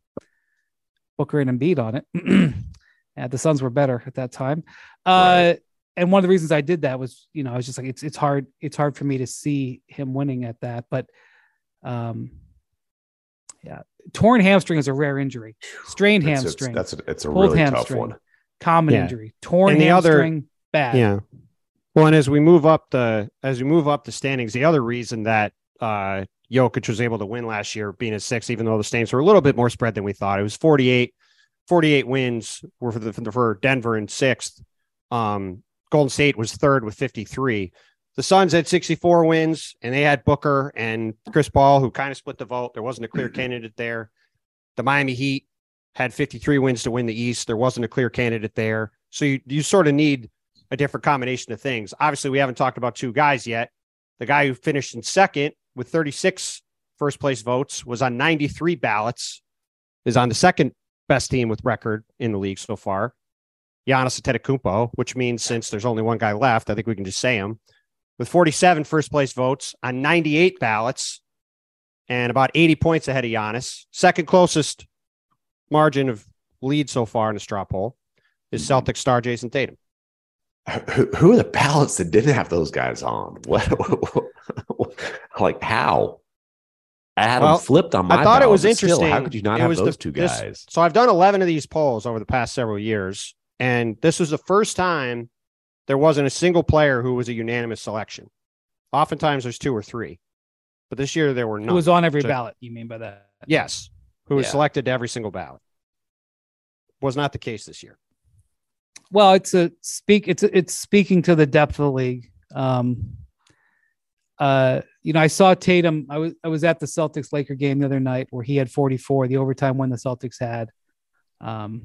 Booker and Embiid on it. (clears throat) and the Suns were better at that time. Uh, and one of the reasons I did that was, you know, I was just like, it's it's hard, it's hard for me to see him winning at that. But um yeah, torn hamstring is a rare injury. Strained It's- it's- hamstring, That's a, it's a Pulled really tough one. common Yeah. injury. Torn And the other- hamstring, bad. Yeah. Well, and as we move up the as we move up the standings, the other reason that uh Jokic was able to win last year, being a six, even though the standings were a little bit more spread than we thought. It was 48, 48 wins were for the for Denver in sixth. Um, Golden State was third with 53. The Suns had 64 wins, and they had Booker and Chris Paul, who kind of split the vote. There wasn't a clear (clears throat) candidate there. The Miami Heat had 53 wins to win the East. There wasn't a clear candidate there. So you, you sort of need a different combination of things. Obviously, we haven't talked about two guys yet. The guy who finished in second with 36 first place votes was on 93 ballots, is on the second best team with record in the league so far. Giannis Antetokounmpo, which means since there's only one guy left, I think we can just say him with 47 first place votes on 98 ballots and about 80 points ahead of Giannis. Second closest margin of lead so far in a straw poll is. Celtic star Jayson Tatum. Who, are the ballots that didn't have those guys on? What, (laughs) like how? Adam well, flipped on my. I thought it was interesting. Still, how could you not it have those the, two guys? This, so I've done 11 of these polls over the past several years, and this was the first time there wasn't a single player who was a unanimous selection. Oftentimes there's two or three, but this year there were none. Who was on every so, ballot? You mean by that? Yes, who was yeah. selected to every single ballot. Was not the case this year. Well, it's a speak. It's a, it's speaking to the depth of the league. Um, uh, you know, I saw Tatum. I was I was at the Celtics Laker game the other night where he had 44, the overtime one the Celtics had. Um,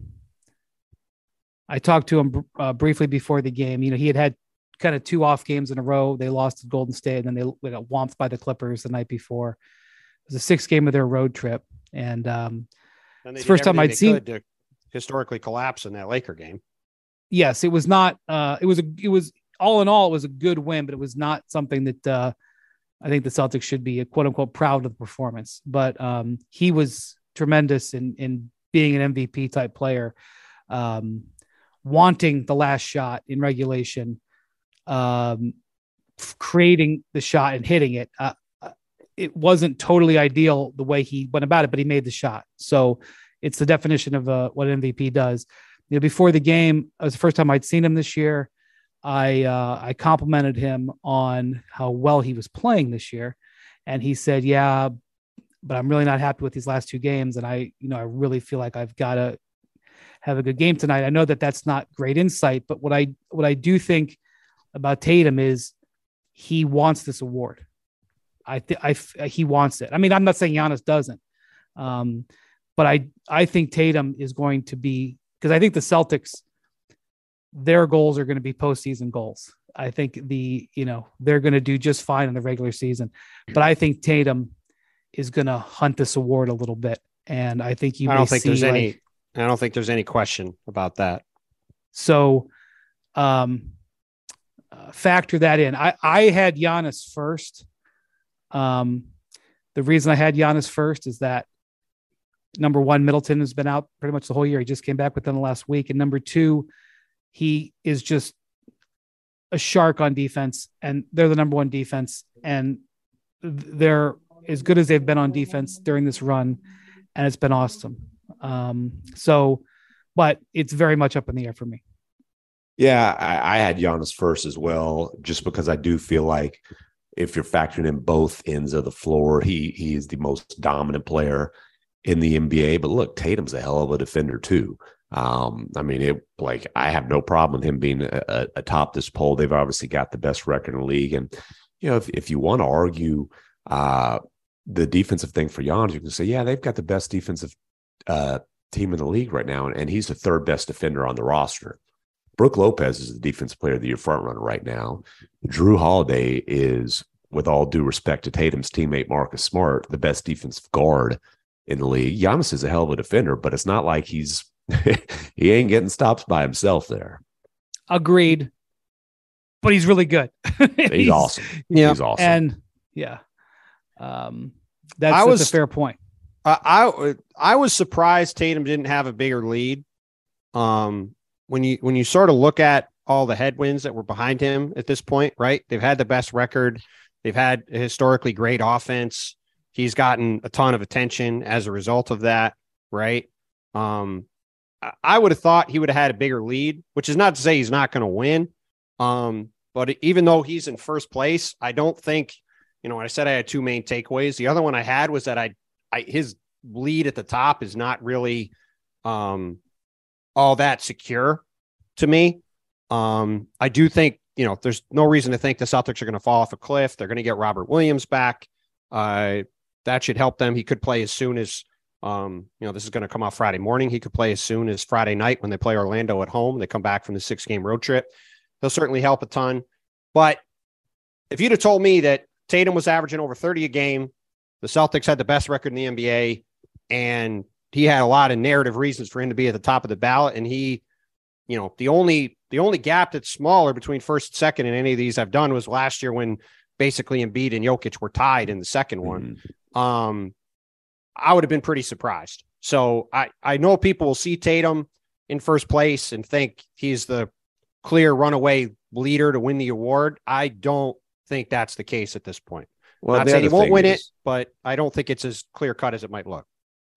I talked to him uh, briefly before the game. You know, he had had kind of two off games in a row. They lost to Golden State, and then they, got whomped by the Clippers the night before. It was a sixth game of their road trip, and um, and it's the first time I'd seen to historically collapse in that Laker game. Yes, it was not. Uh, it was a. It was all in all, it was a good win, but it was not something that uh, I think the Celtics should be quote unquote proud of the performance. But um, he was tremendous in in being an MVP type player. Um, wanting the last shot in regulation, um, creating the shot and hitting it. Uh, uh, it wasn't totally ideal the way he went about it, but he made the shot. So it's the definition of uh, what MVP does. You know, before the game, it was the first time I'd seen him this year. I uh, I complimented him on how well he was playing this year, and he said, "Yeah, but I'm really not happy with these last two games, and I, you know, I really feel like I've got to have a good game tonight. I know that that's not great insight, but what I what I do think about Tatum is he wants this award. I think I he wants it. I mean, I'm not saying Giannis doesn't, um, but I I think Tatum is going to be because I think the Celtics their goals are going to be postseason goals. I think the you know they're going to do just fine in the regular season, but I think Tatum is going to hunt this award a little bit, and I think you. I don't think there's like, any I don't think there's any question about that. So, um, uh, factor that in. I I had Giannis first. Um, the reason I had Giannis first is that number one, Middleton has been out pretty much the whole year. He just came back within the last week, and number two, he is just a shark on defense, and they're the number one defense, and they're as good as they've been on defense during this run, and it's been awesome. Um, so, but it's very much up in the air for me. Yeah, I, I had Giannis first as well, just because I do feel like if you're factoring in both ends of the floor, he he is the most dominant player in the NBA. But look, Tatum's a hell of a defender too. Um, I mean, it like I have no problem with him being a, a, top this poll. They've obviously got the best record in the league, and you know if if you want to argue uh, the defensive thing for Giannis, you can say, yeah, they've got the best defensive uh, team in the league right now, and, and he's the third best defender on the roster. Brook Lopez is the defensive player of the year front runner right now. Jrue Holiday is, with all due respect to Tatum's teammate Marcus Smart, the best defensive guard in the league. Giannis is a hell of a defender, but it's not like he's (laughs) he ain't getting stops by himself there. Agreed. But he's really good. (laughs) he's, he's, awesome. Yeah. He's awesome. And yeah. Um that's, I was, that's a fair point. I I was surprised Tatum didn't have a bigger lead. Um, when you when you sort of look at all the headwinds that were behind him at this point, right? They've had the best record. They've had historically great offense. He's gotten a ton of attention as a result of that, right? Um, I would have thought he would have had a bigger lead, which is not to say he's not going to win. Um, but even though he's in first place, I don't think, you know, I said I had two main takeaways. The other one I had was that I I, his lead at the top is not really um, all that secure to me. Um, I do think, you know, there's no reason to think the Celtics are going to fall off a cliff. They're going to get Robert Williams back. Uh, that should help them. He could play as soon as, um, you know, this is going to come out Friday morning. He could play as soon as Friday night when they play Orlando at home. They come back from the six game road trip. He'll certainly help a ton. But if you'd have told me that Tatum was averaging over 30 a game, the Celtics had the best record in the NBA, and he had a lot of narrative reasons for him to be at the top of the ballot. And he, you know, the only the only gap that's smaller between first and second in any of these I've done was last year when basically Embiid and Jokic were tied in the 2nd one. Mm-hmm. Um, I would have been pretty surprised. So I I know people will see Tatum in first place and think he's the clear runaway leader to win the award. I don't think that's the case at this point. Well, Not saying he won't win is, it, but I don't think it's as clear cut as it might look.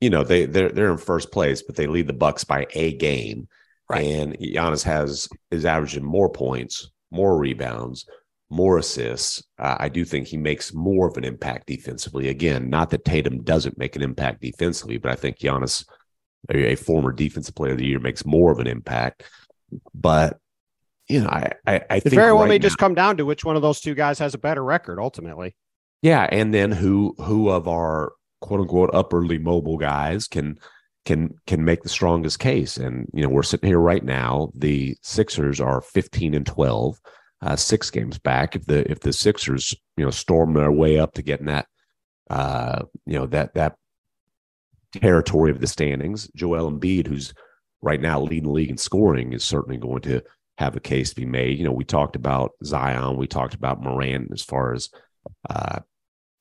You know, they they're they're in first place, but they lead the Bucks by a game. Right. And Giannis has is averaging more points, more rebounds, more assists. Uh, I do think he makes more of an impact defensively. Again, not that Tatum doesn't make an impact defensively, but I think Giannis, a, a former defensive player of the year, makes more of an impact. But you know, I I, I think very well right may now, just come down to which one of those two guys has a better record ultimately. Yeah, and then who who of our quote unquote upperly mobile guys can can can make the strongest case. And you know, we're sitting here right now. The Sixers are 15 and 12, uh, six games back. If the if the Sixers you know storm their way up to getting that uh, you know that that territory of the standings, Joel Embiid, who's right now leading the league in scoring, is certainly going to have a case to be made. You know, we talked about Zion, we talked about Morant as far as uh,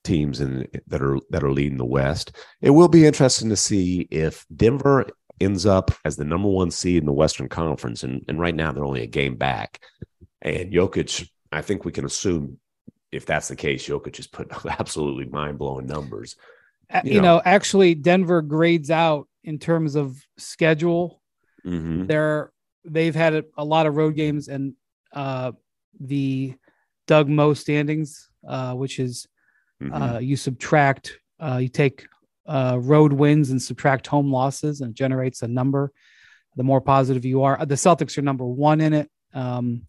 teams in, that are that are leading the West. It will be interesting to see if Denver ends up as the number one seed in the Western Conference, and, and right now they're only a game back. And Jokic, I think we can assume if that's the case, Jokic just put (laughs) absolutely mind blowing numbers. You, you know, know, actually, Denver grades out in terms of schedule. Mm-hmm. They're they've had a, a, lot of road games, and uh, the Doug Moe standings, uh, which is Mm-hmm. Uh, you subtract, uh, you take uh, road wins and subtract home losses, and it generates a number. The more positive you are, the Celtics are number one in it, um,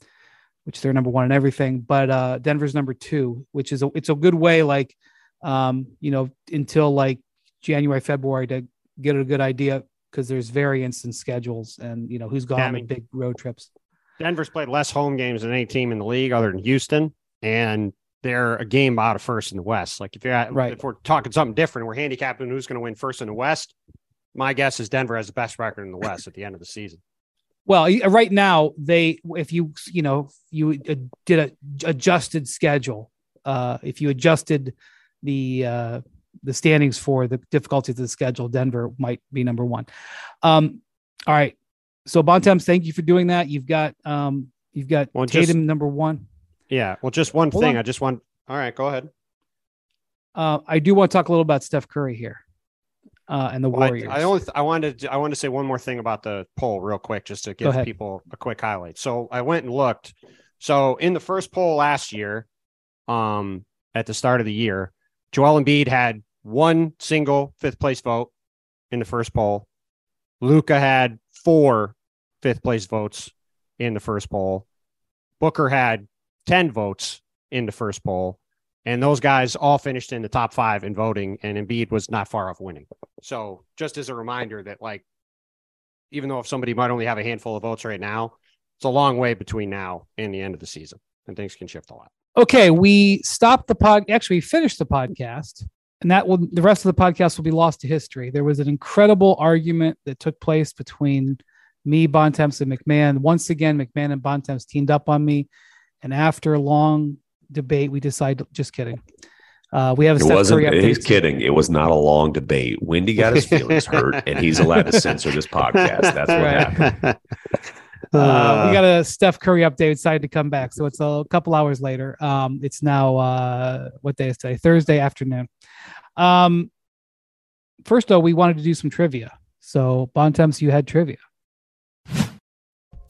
which they're number one in everything. But uh, Denver's number two, which is a, it's a good way, like um, you know, until like January, February to get a good idea because there's variance in schedules and you know who's gone yeah, I mean, big road trips. Denver's played less home games than any team in the league other than Houston, and they're a game out of first in the West. Like if you're at, right. if we're talking something different, we're handicapping who's going to win first in the West. My guess is Denver has the best record in the West at the end of the season. Well, right now they, if you you know you uh, did a adjusted schedule, uh, if you adjusted the uh, the standings for the difficulties of the schedule, Denver might be number one. Um, all right, so Bontemps, thank you for doing that. You've got um, you've got well, Tatum just, number one. Yeah. Well, just one Hold thing. On. I just want. All right, go ahead. Uh, I do want to talk a little about Steph Curry here uh, and the well, Warriors. I, I only I wanted to, I wanted to say one more thing about the poll real quick, just to give people a quick highlight. So I went and looked. So in the first poll last year, um, at the start of the year, Joel Embiid had one single fifth place vote in the first poll. Luka had four fifth place votes in the first poll. Booker had 10 votes in the first poll. And those guys all finished in the top five in voting, and Embiid was not far off winning. So, just as a reminder that, like, even though if somebody might only have a handful of votes right now, it's a long way between now and the end of the season, and things can shift a lot. Okay, we stopped the pod. Actually, finished the podcast, and that will the rest of the podcast will be lost to history. There was an incredible argument that took place between me, Bontemps, and MacMahon. Once again, MacMahon and Bontemps teamed up on me and after a long debate, we decided, just kidding. Uh, we have a it wasn't, He's kidding. It was not a long debate. Windy got his feelings (laughs) hurt, and he's allowed to censor this podcast. That's what happened. Uh, we got a Steph Curry update. Decided to come back, so it's a couple hours later. Um, it's now uh, what day is today? Thursday afternoon. Um, first though, we wanted to do some trivia. So Bontemps, you had trivia.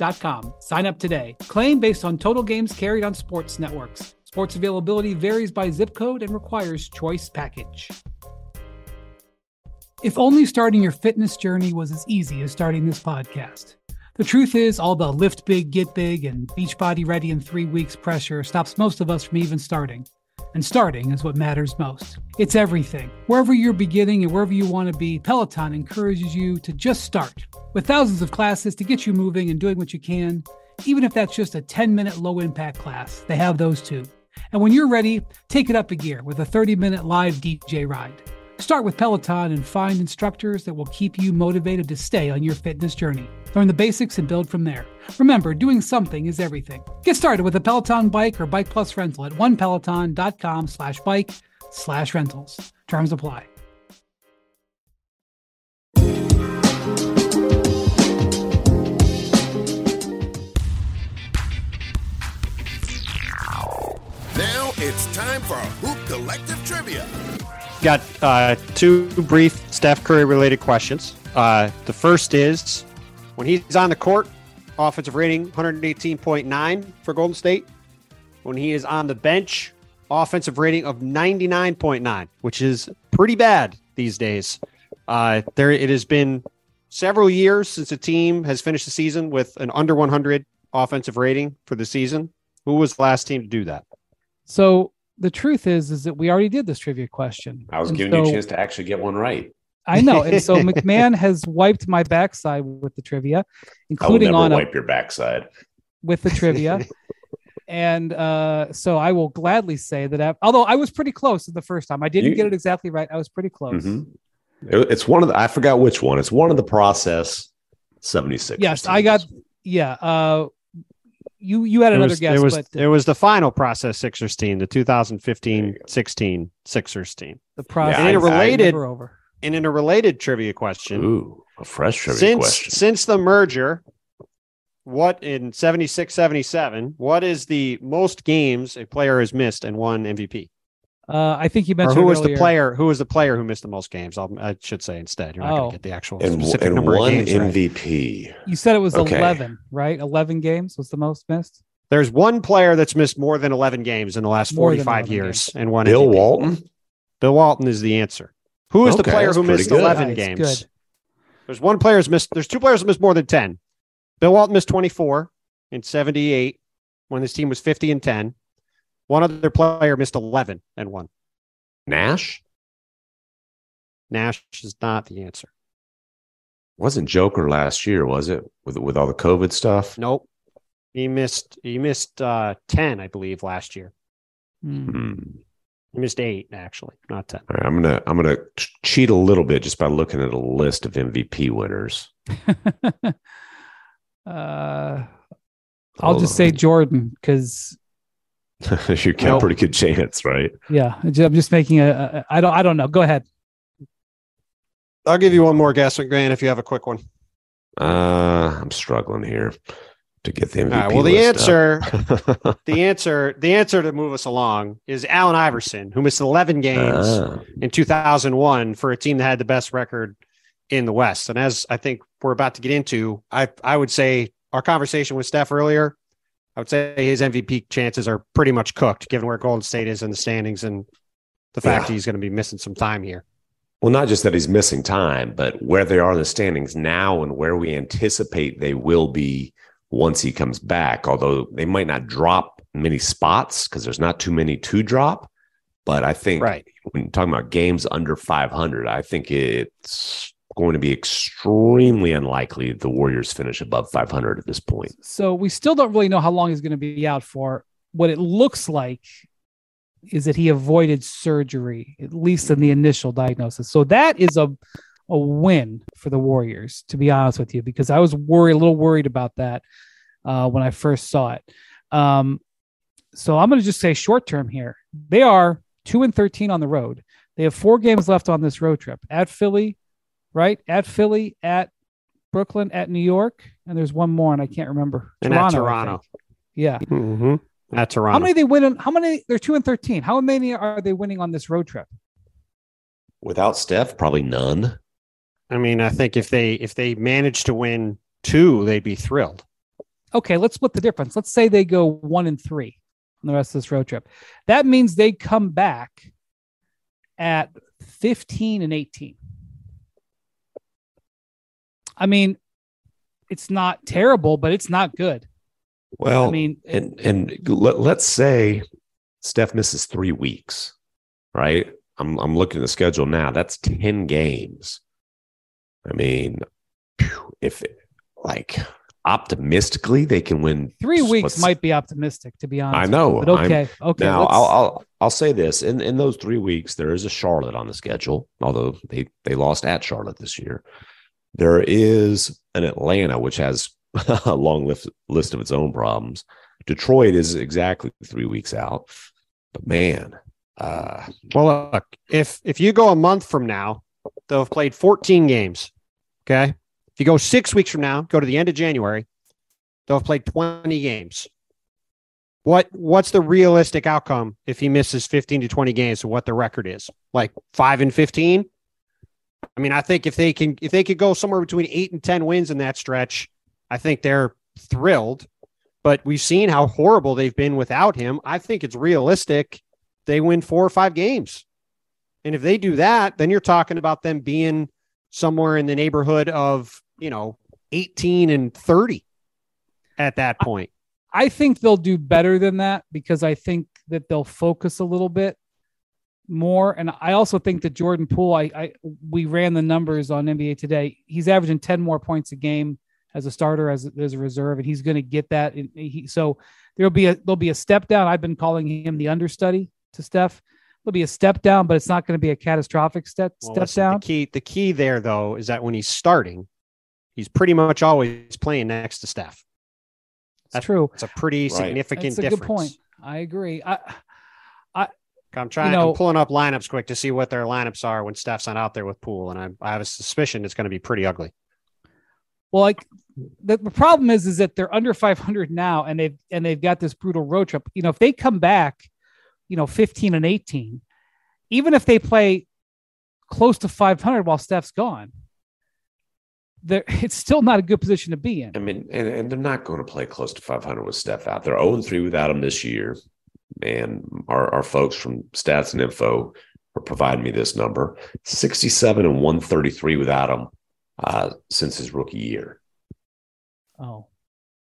SportsGrid.com. Sign up today. Claim based on total games carried on sports networks. Sports availability varies by zip code and requires choice package. If only starting your fitness journey was as easy as starting this podcast. The truth is, all the lift big, get big, and Beachbody ready in three weeks pressure stops most of us from even starting. And starting is what matters most. It's everything. Wherever you're beginning and wherever you want to be, Peloton encourages you to just start. With thousands of classes to get you moving and doing what you can, even if that's just a 10 minute low impact class, they have those too. And when you're ready, take it up a gear with a 30 minute live DJ ride. Start with Peloton and find instructors that will keep you motivated to stay on your fitness journey. Learn the basics and build from there. Remember, doing something is everything. Get started with a Peloton bike or Bike Plus rental at onepeloton.com slash bike slash rentals. Terms apply. Now it's time for Hoop Collective Trivia. Got uh, two brief Steph Curry related questions. Uh, the first is when he's on the court, offensive rating 118.9 for Golden State. When he is on the bench, offensive rating of 99.9, which is pretty bad these days. Uh, there, it has been several years since a team has finished the season with an under 100 offensive rating for the season. Who was the last team to do that? So the truth is, is that we already did this trivia question. I was And giving so- you a chance to actually get one right. I know. And so (laughs) MacMahon has wiped my backside with the trivia, including on a, wipe your backside. with the trivia. (laughs) and uh, so I will gladly say that, I, although I was pretty close the first time, I didn't You- get it exactly right. I was pretty close. Mhm. It's one of the, I forgot which one. It's one of the process 76. Yes, I got, yeah. Uh, you you had It another was, guess, it was, but it was the final process Sixers team, the 2015-16 Sixers team. the process Yeah, I- in a related- over. And in a related trivia question, Ooh, a fresh trivia since question. since the merger what in 76 77 what is the most games a player has missed and won mvp Uh, I think you or mentioned who was the player who was the player who missed the most games I'll, i should say instead you're not Oh. going to get the actual and, specific and number of one games right. MVP. You said it was Okay. eleven, right? Eleven games was the most missed. there's one player that's missed more than 11 games in the last More 45 11 years and one Bill MVP. Walton. bill walton is the answer who is the player who missed good. 11 Nice, games good. there's one player's missed there's two players that missed more than 10 bill walton missed 24 in 78 when his team was 50 and 10 one other player missed 11 and one Nash nash is not the answer wasn't Joker last year, was it? With with all the COVID stuff. nope he missed he missed uh 10 i believe last year Hmm. Hmm. he missed eight actually not 10 All right, I'm gonna I'm gonna cheat a little bit just by looking at a list of MVP winners. (laughs) uh, I'll just say Jordan because (laughs) you got Nope. a pretty good chance, right? yeah, I'm just making a, a. I don't. I don't know. Go ahead. i'll give you one more guess grant if you have a quick one Uh, I'm struggling here to get the MVP. All right, well the list answer (laughs) the answer the answer to move us along is Allen Iverson, who missed 11 games Ah, in 2001 for a team that had the best record in the West. And as I think we're about to get into, I I would say our conversation with Steph earlier, I would say his MVP chances are pretty much cooked, given where Golden State is in the standings and the fact Yeah. he's going to be missing some time here. well, not just that he's missing time, but where they are in the standings now and where we anticipate they will be once he comes back. Although they might not drop many spots because there's not too many to drop. But I think Right. when you're talking about games under 500, I think it's going to be extremely unlikely the Warriors finish above 500 at this point. So we still don't really know how long he's going to be out for. What it looks like is that he avoided surgery, at least in the initial diagnosis. So that is a a win for the Warriors, to be honest with you, because I was worried, a little worried about that uh, when I first saw it. Um, so I'm going to just say short term here. They are two and 13 on the road. They have four games left on this road trip at Philly, right? At Philly, at Brooklyn, at New York, and there's one more, and I can't remember. And at Toronto. Yeah. Mm-hmm. At Toronto. How many they win? in- How many? They're two and 13. How many are they winning on this road trip? Without Steph, probably none. I mean, I think if they if they manage to win two, they'd be thrilled. okay, let's split the difference. Let's say they go one and three on the rest of this road trip. That means they come back at 15 and 18. I mean, it's not terrible, but it's not good. Well, I mean, and and let, let's say Steph misses three weeks, right? I'm I'm looking at the schedule now. That's ten games. I mean, if like optimistically they can win three weeks might be optimistic, to be honest. I know. But okay, okay. now I'll, I'll I'll say this in in those three weeks there is a Charlotte on the schedule, although they they lost at Charlotte this year. There is an Atlanta which has (laughs) a long list list of its own problems. Detroit is exactly three weeks out, but man, uh, Well, look, if if you go a month from now, they'll have played 14 games. Okay. If you go six weeks from now, go to the end of January, they'll have played 20 games. What what's the realistic outcome if he misses 15 to 20 games and what the record is? Like five and 15? I mean, I think if they can if they could go somewhere between eight and 10 wins in that stretch, I think they're thrilled. But we've seen how horrible they've been without him. I think it's realistic they win four or five games. And if they do that, then you're talking about them being somewhere in the neighborhood of, you know, 18 and 30 at that point. I think they'll do better than that because I think that they'll focus a little bit more. And I also think that Jordan Poole, I, I we ran the numbers on NBA today. He's averaging 10 more points a game as a starter, as, as a reserve, and he's going to get that. And he, so there'll be a there'll be a step down. I've been calling him the understudy to Steph. There'll be a step down, but it's not going to be a catastrophic step Well, step listen, down. The key, the key there though is that when he's starting, he's pretty much always playing next to Steph. It's true. It's a pretty Right. significant That's a difference. good point. I agree. I, I'm trying. know- I'm pulling up lineups quick to see what their lineups are when Steph's not out there with Poole, and I, I have a suspicion it's going to be pretty ugly. Well, like the, the problem is, is that they're under 500 now, and they've and they've got this brutal road trip. You know, if they come back, you know, 15 and 18, even if they play close to 500 while Steph's gone, they're, (laughs) it's still not a good position to be in. I mean, and, and they're not going to play close to 500 with Steph out. They're 0 3 without him this year. And our, our folks from Stats and Info are providing me this number 67 and 133 without him uh, since his rookie year. Oh,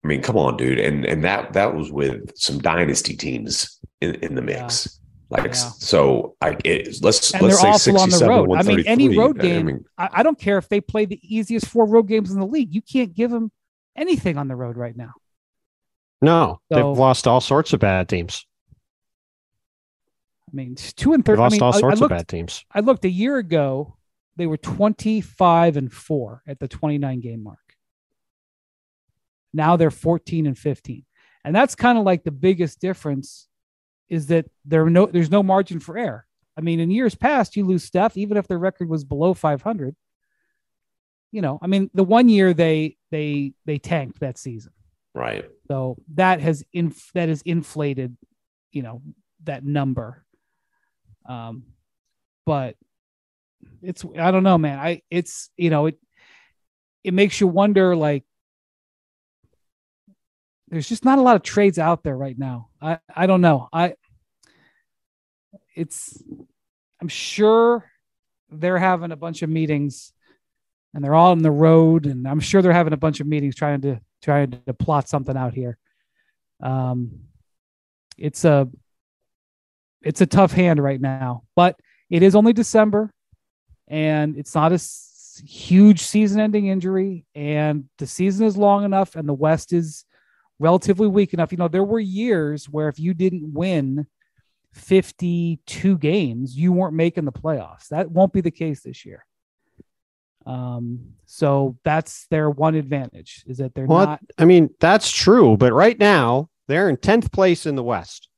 I mean, come on, dude. And and that that was with some dynasty teams in, in the mix. Like Yeah. so, I it, let's And let's they're say also on the 67, road. I mean, any 133. road I game- mean, I, I don't care if they play the easiest four road games in the league. You can't give them anything on the road right now. No, So- they've lost all sorts of bad teams. I mean, two and They've. I lost mean, all I- I sorts looked- of bad teams. I looked a year ago, they were 25 and 4 at the 29 game mark. Now they're 14 and 15. And that's kind of like the biggest difference is that there are no there's no margin for error. I mean, in years past, you lose Steph, even if their record was below 500. You know, I mean, the one year they they they tanked that season. right. So that has inf- that has inflated, you know, that number. Um, but it's I don't know, man. I it's you know it it makes you wonder like there's just not a lot of trades out there right now. I I don't know. I it's I'm sure they're having a bunch of meetings and they're all on the road and I'm sure they're having a bunch of meetings trying to trying to plot something out here. Um it's a it's a tough hand right now, but it is only December and it's not a s- huge season ending injury and the season is long enough and the West is relatively weak enough. You know, there were years where if you didn't win 52 games, you weren't making the playoffs. That won't be the case this year. Um, so that's their one advantage is that they're Well, not I mean, that's true, but right now they're in 10th place in the West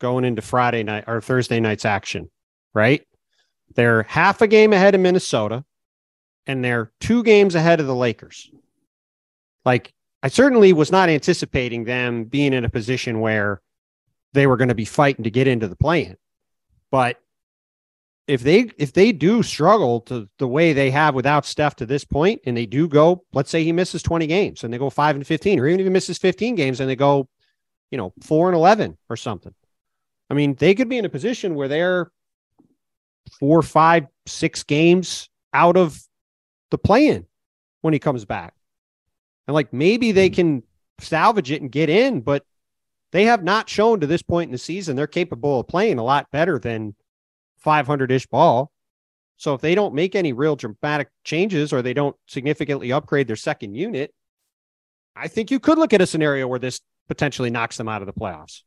going into Friday night or Thursday night's action, right? They're half a game ahead of Minnesota and they're two games ahead of the Lakers. Like, I certainly was not anticipating them being in a position where they were going to be fighting to get into the play in. But if they if they do struggle to the way they have without Steph to this point, and they do go, let's say he misses 20 games and they go five and 15, or even if he misses 15 games and they go, you know, four and 11 or something. I mean, they could be in a position where they're four, five, six games out of the play in when he comes back. And like maybe they mm-hmm. can salvage it and get in, but they have not shown to this point in the season they're capable of playing a lot better than 500 ish ball. So if they don't make any real dramatic changes or they don't significantly upgrade their second unit, I think you could look at a scenario where this potentially knocks them out of the playoffs.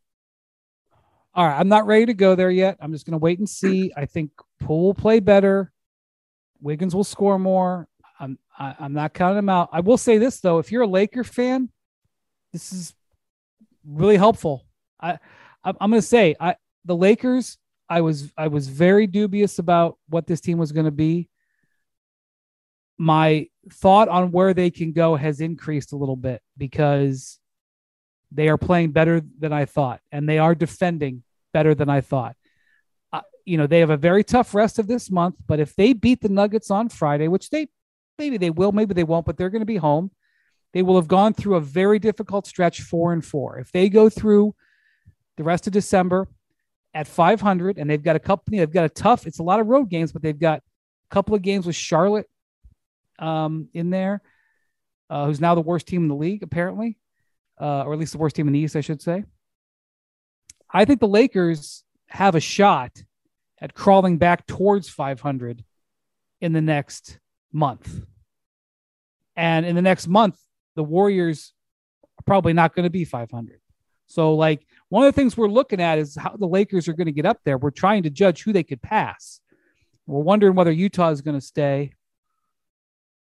All right, I'm not ready to go there yet. I'm just going to wait and see. I think Poole will play better. Wiggins will score more. I'm I, am i am not counting him out. I will say this though: if you're a Laker fan, this is really helpful. I I'm going to say I the Lakers. I was I was very dubious about what this team was going to be. My thought on where they can go has increased a little bit because they are playing better than I thought, and they are defending better than I thought. Uh, you know, they have a very tough rest of this month, but if they beat the Nuggets on Friday, which they maybe they will, maybe they won't, but they're going to be home. They will have gone through a very difficult stretch, four and four. If they go through the rest of December at 500, and they've got a couple, they've got a tough. It's a lot of road games, but they've got a couple of games with Charlotte um, in there, uh, who's now the worst team in the league, apparently uh, or at least the worst team in the East, I should say. I think the Lakers have a shot at crawling back towards 500 in the next month. And in the next month, the Warriors are probably not going to be 500. So, like, one of the things we're looking at is how the Lakers are going to get up there. We're trying to judge who they could pass. We're wondering whether Utah is going to stay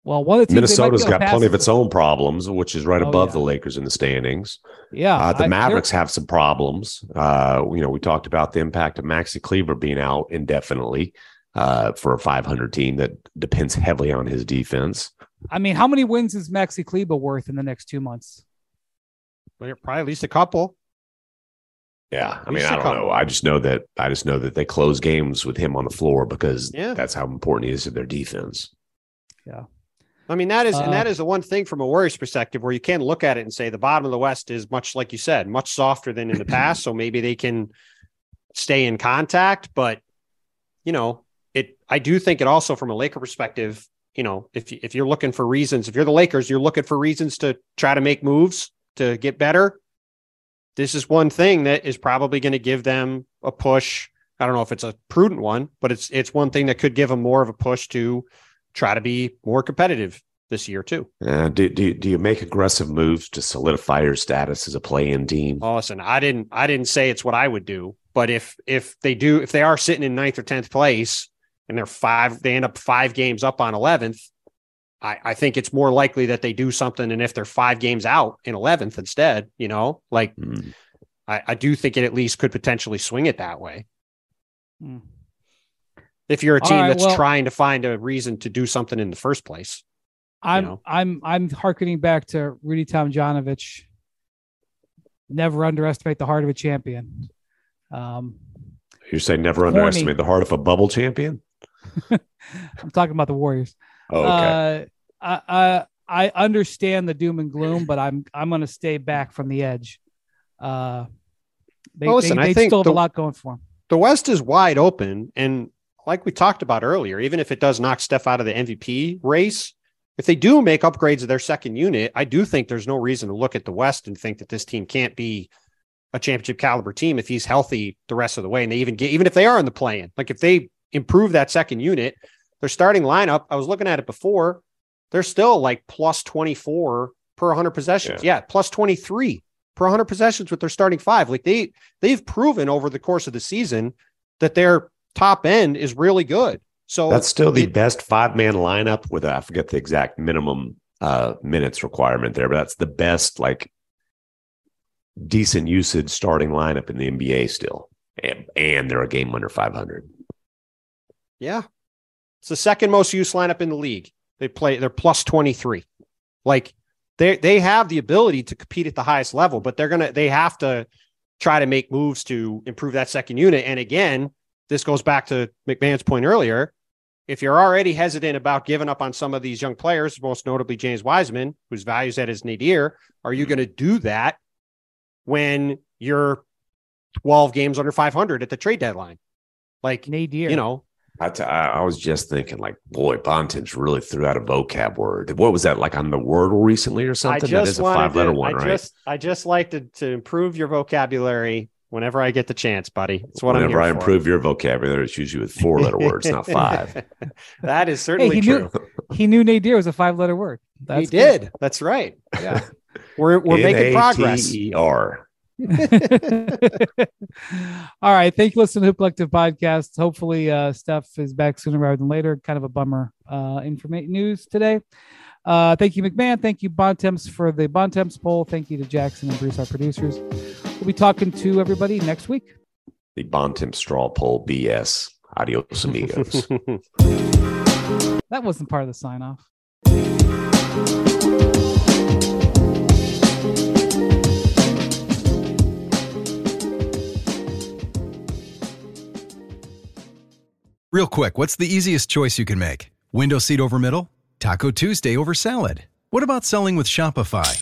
well, one of the Minnesota's got plenty of its own problems, which is right oh, above yeah. the Lakers in the standings. Yeah, uh, the I, Mavericks have some problems. Uh, you know, we talked about the impact of Maxi Kleber being out indefinitely uh, for a 500 team that depends heavily on his defense. I mean, how many wins is Maxi Kleber worth in the next two months? Well, probably at least a couple. Yeah, I mean, I don't know. I just know that I just know that they close games with him on the floor because yeah. that's how important he is to their defense. Yeah. I mean, that is, uh, and that is the one thing from a Warriors perspective where you can look at it and say the bottom of the West is much like you said, much softer than in the past. (clears throat) So maybe they can stay in contact. But, you know, it, I do think it also from a Laker perspective, you know, if, if you're looking for reasons, if you're the Lakers, you're looking for reasons to try to make moves to get better. This is one thing that is probably going to give them a push. I don't know if it's a prudent one, but it's, it's one thing that could give them more of a push to, try to be more competitive this year too. Uh, do, do do you make aggressive moves to solidify your status as a play-in team? Oh, listen, I didn't I didn't say it's what I would do, but if if they do if they are sitting in ninth or tenth place and they're five they end up five games up on eleventh, I I think it's more likely that they do something. And if they're five games out in eleventh instead, you know, like mm. I I do think it at least could potentially swing it that way. Mm if you're a team right, that's well, trying to find a reason to do something in the first place. I'm you know? I'm I'm harkening back to Rudy Tomjanovich. Never underestimate the heart of a champion. Um, You're saying never underestimate the heart of a bubble champion. (laughs) I'm talking about the Warriors. Oh, okay. Uh, I, I I understand the doom and gloom, but I'm I'm going to stay back from the edge. Uh, they, well, listen, they, they I think still have the, a lot going for them. The West is wide open, and like we talked about earlier, even if it does knock Steph out of the MVP race, if they do make upgrades to their second unit, I do think there's no reason to look at the West and think that this team can't be a championship caliber team if he's healthy the rest of the way. And they even get, even if they are in the play-in, like if they improve that second unit, their starting lineup, I was looking at it before, they're still like plus 24 per 100 possessions. Yeah, yeah plus 23 per 100 possessions with their starting five. Like they they've proven over the course of the season that they're top end is really good. So that's still the it, best five man lineup with I forget the exact minimum uh, minutes requirement there, but that's the best like decent usage starting lineup in the NBA still, and, and they're a game under 500. Yeah, it's the second most used lineup in the league. They play they're plus 23. Like they they have the ability to compete at the highest level, but they're gonna they have to try to make moves to improve that second unit. And again, this goes back to MacMahon's point earlier. If you're already hesitant about giving up on some of these young players, most notably James Wiseman, whose value at his nadir, are you mm-hmm. going to do that when you're 12 games under 500 at the trade deadline? Like, Nadir. you know, I, t- I I was just thinking, like, boy, Bontemps really threw out a vocab word. What was that, like on the Wordle recently or something? I that just is a five letter to- one, I right? just, I just like to, to improve your vocabulary whenever I get the chance, buddy. It's what Whenever I'm I here for. improve your vocabulary, it's usually with four letter words, not (laughs) five. that is Hey, certainly he true. knew he knew nadir was a five letter word. That's he good. did. That's right. Yeah. (laughs) We're we're making progress. N-A-T-E-R. (laughs) All right. Thank you, for listening to Hoop Collective podcast. Hopefully, uh, Steph is back sooner rather than later. Kind of a bummer uh, information news today. Uh, thank you, MacMahon. Thank you, Bontemps, for the Bontemps poll. Thank you to Jackson and Bruce, our producers. We'll be talking to everybody next week. The Bontemps straw poll BS. Adios, amigos. (laughs) That wasn't part of the sign off. Real quick, what's the easiest choice you can make? Window seat over middle? Taco Tuesday over salad? What about selling with Shopify?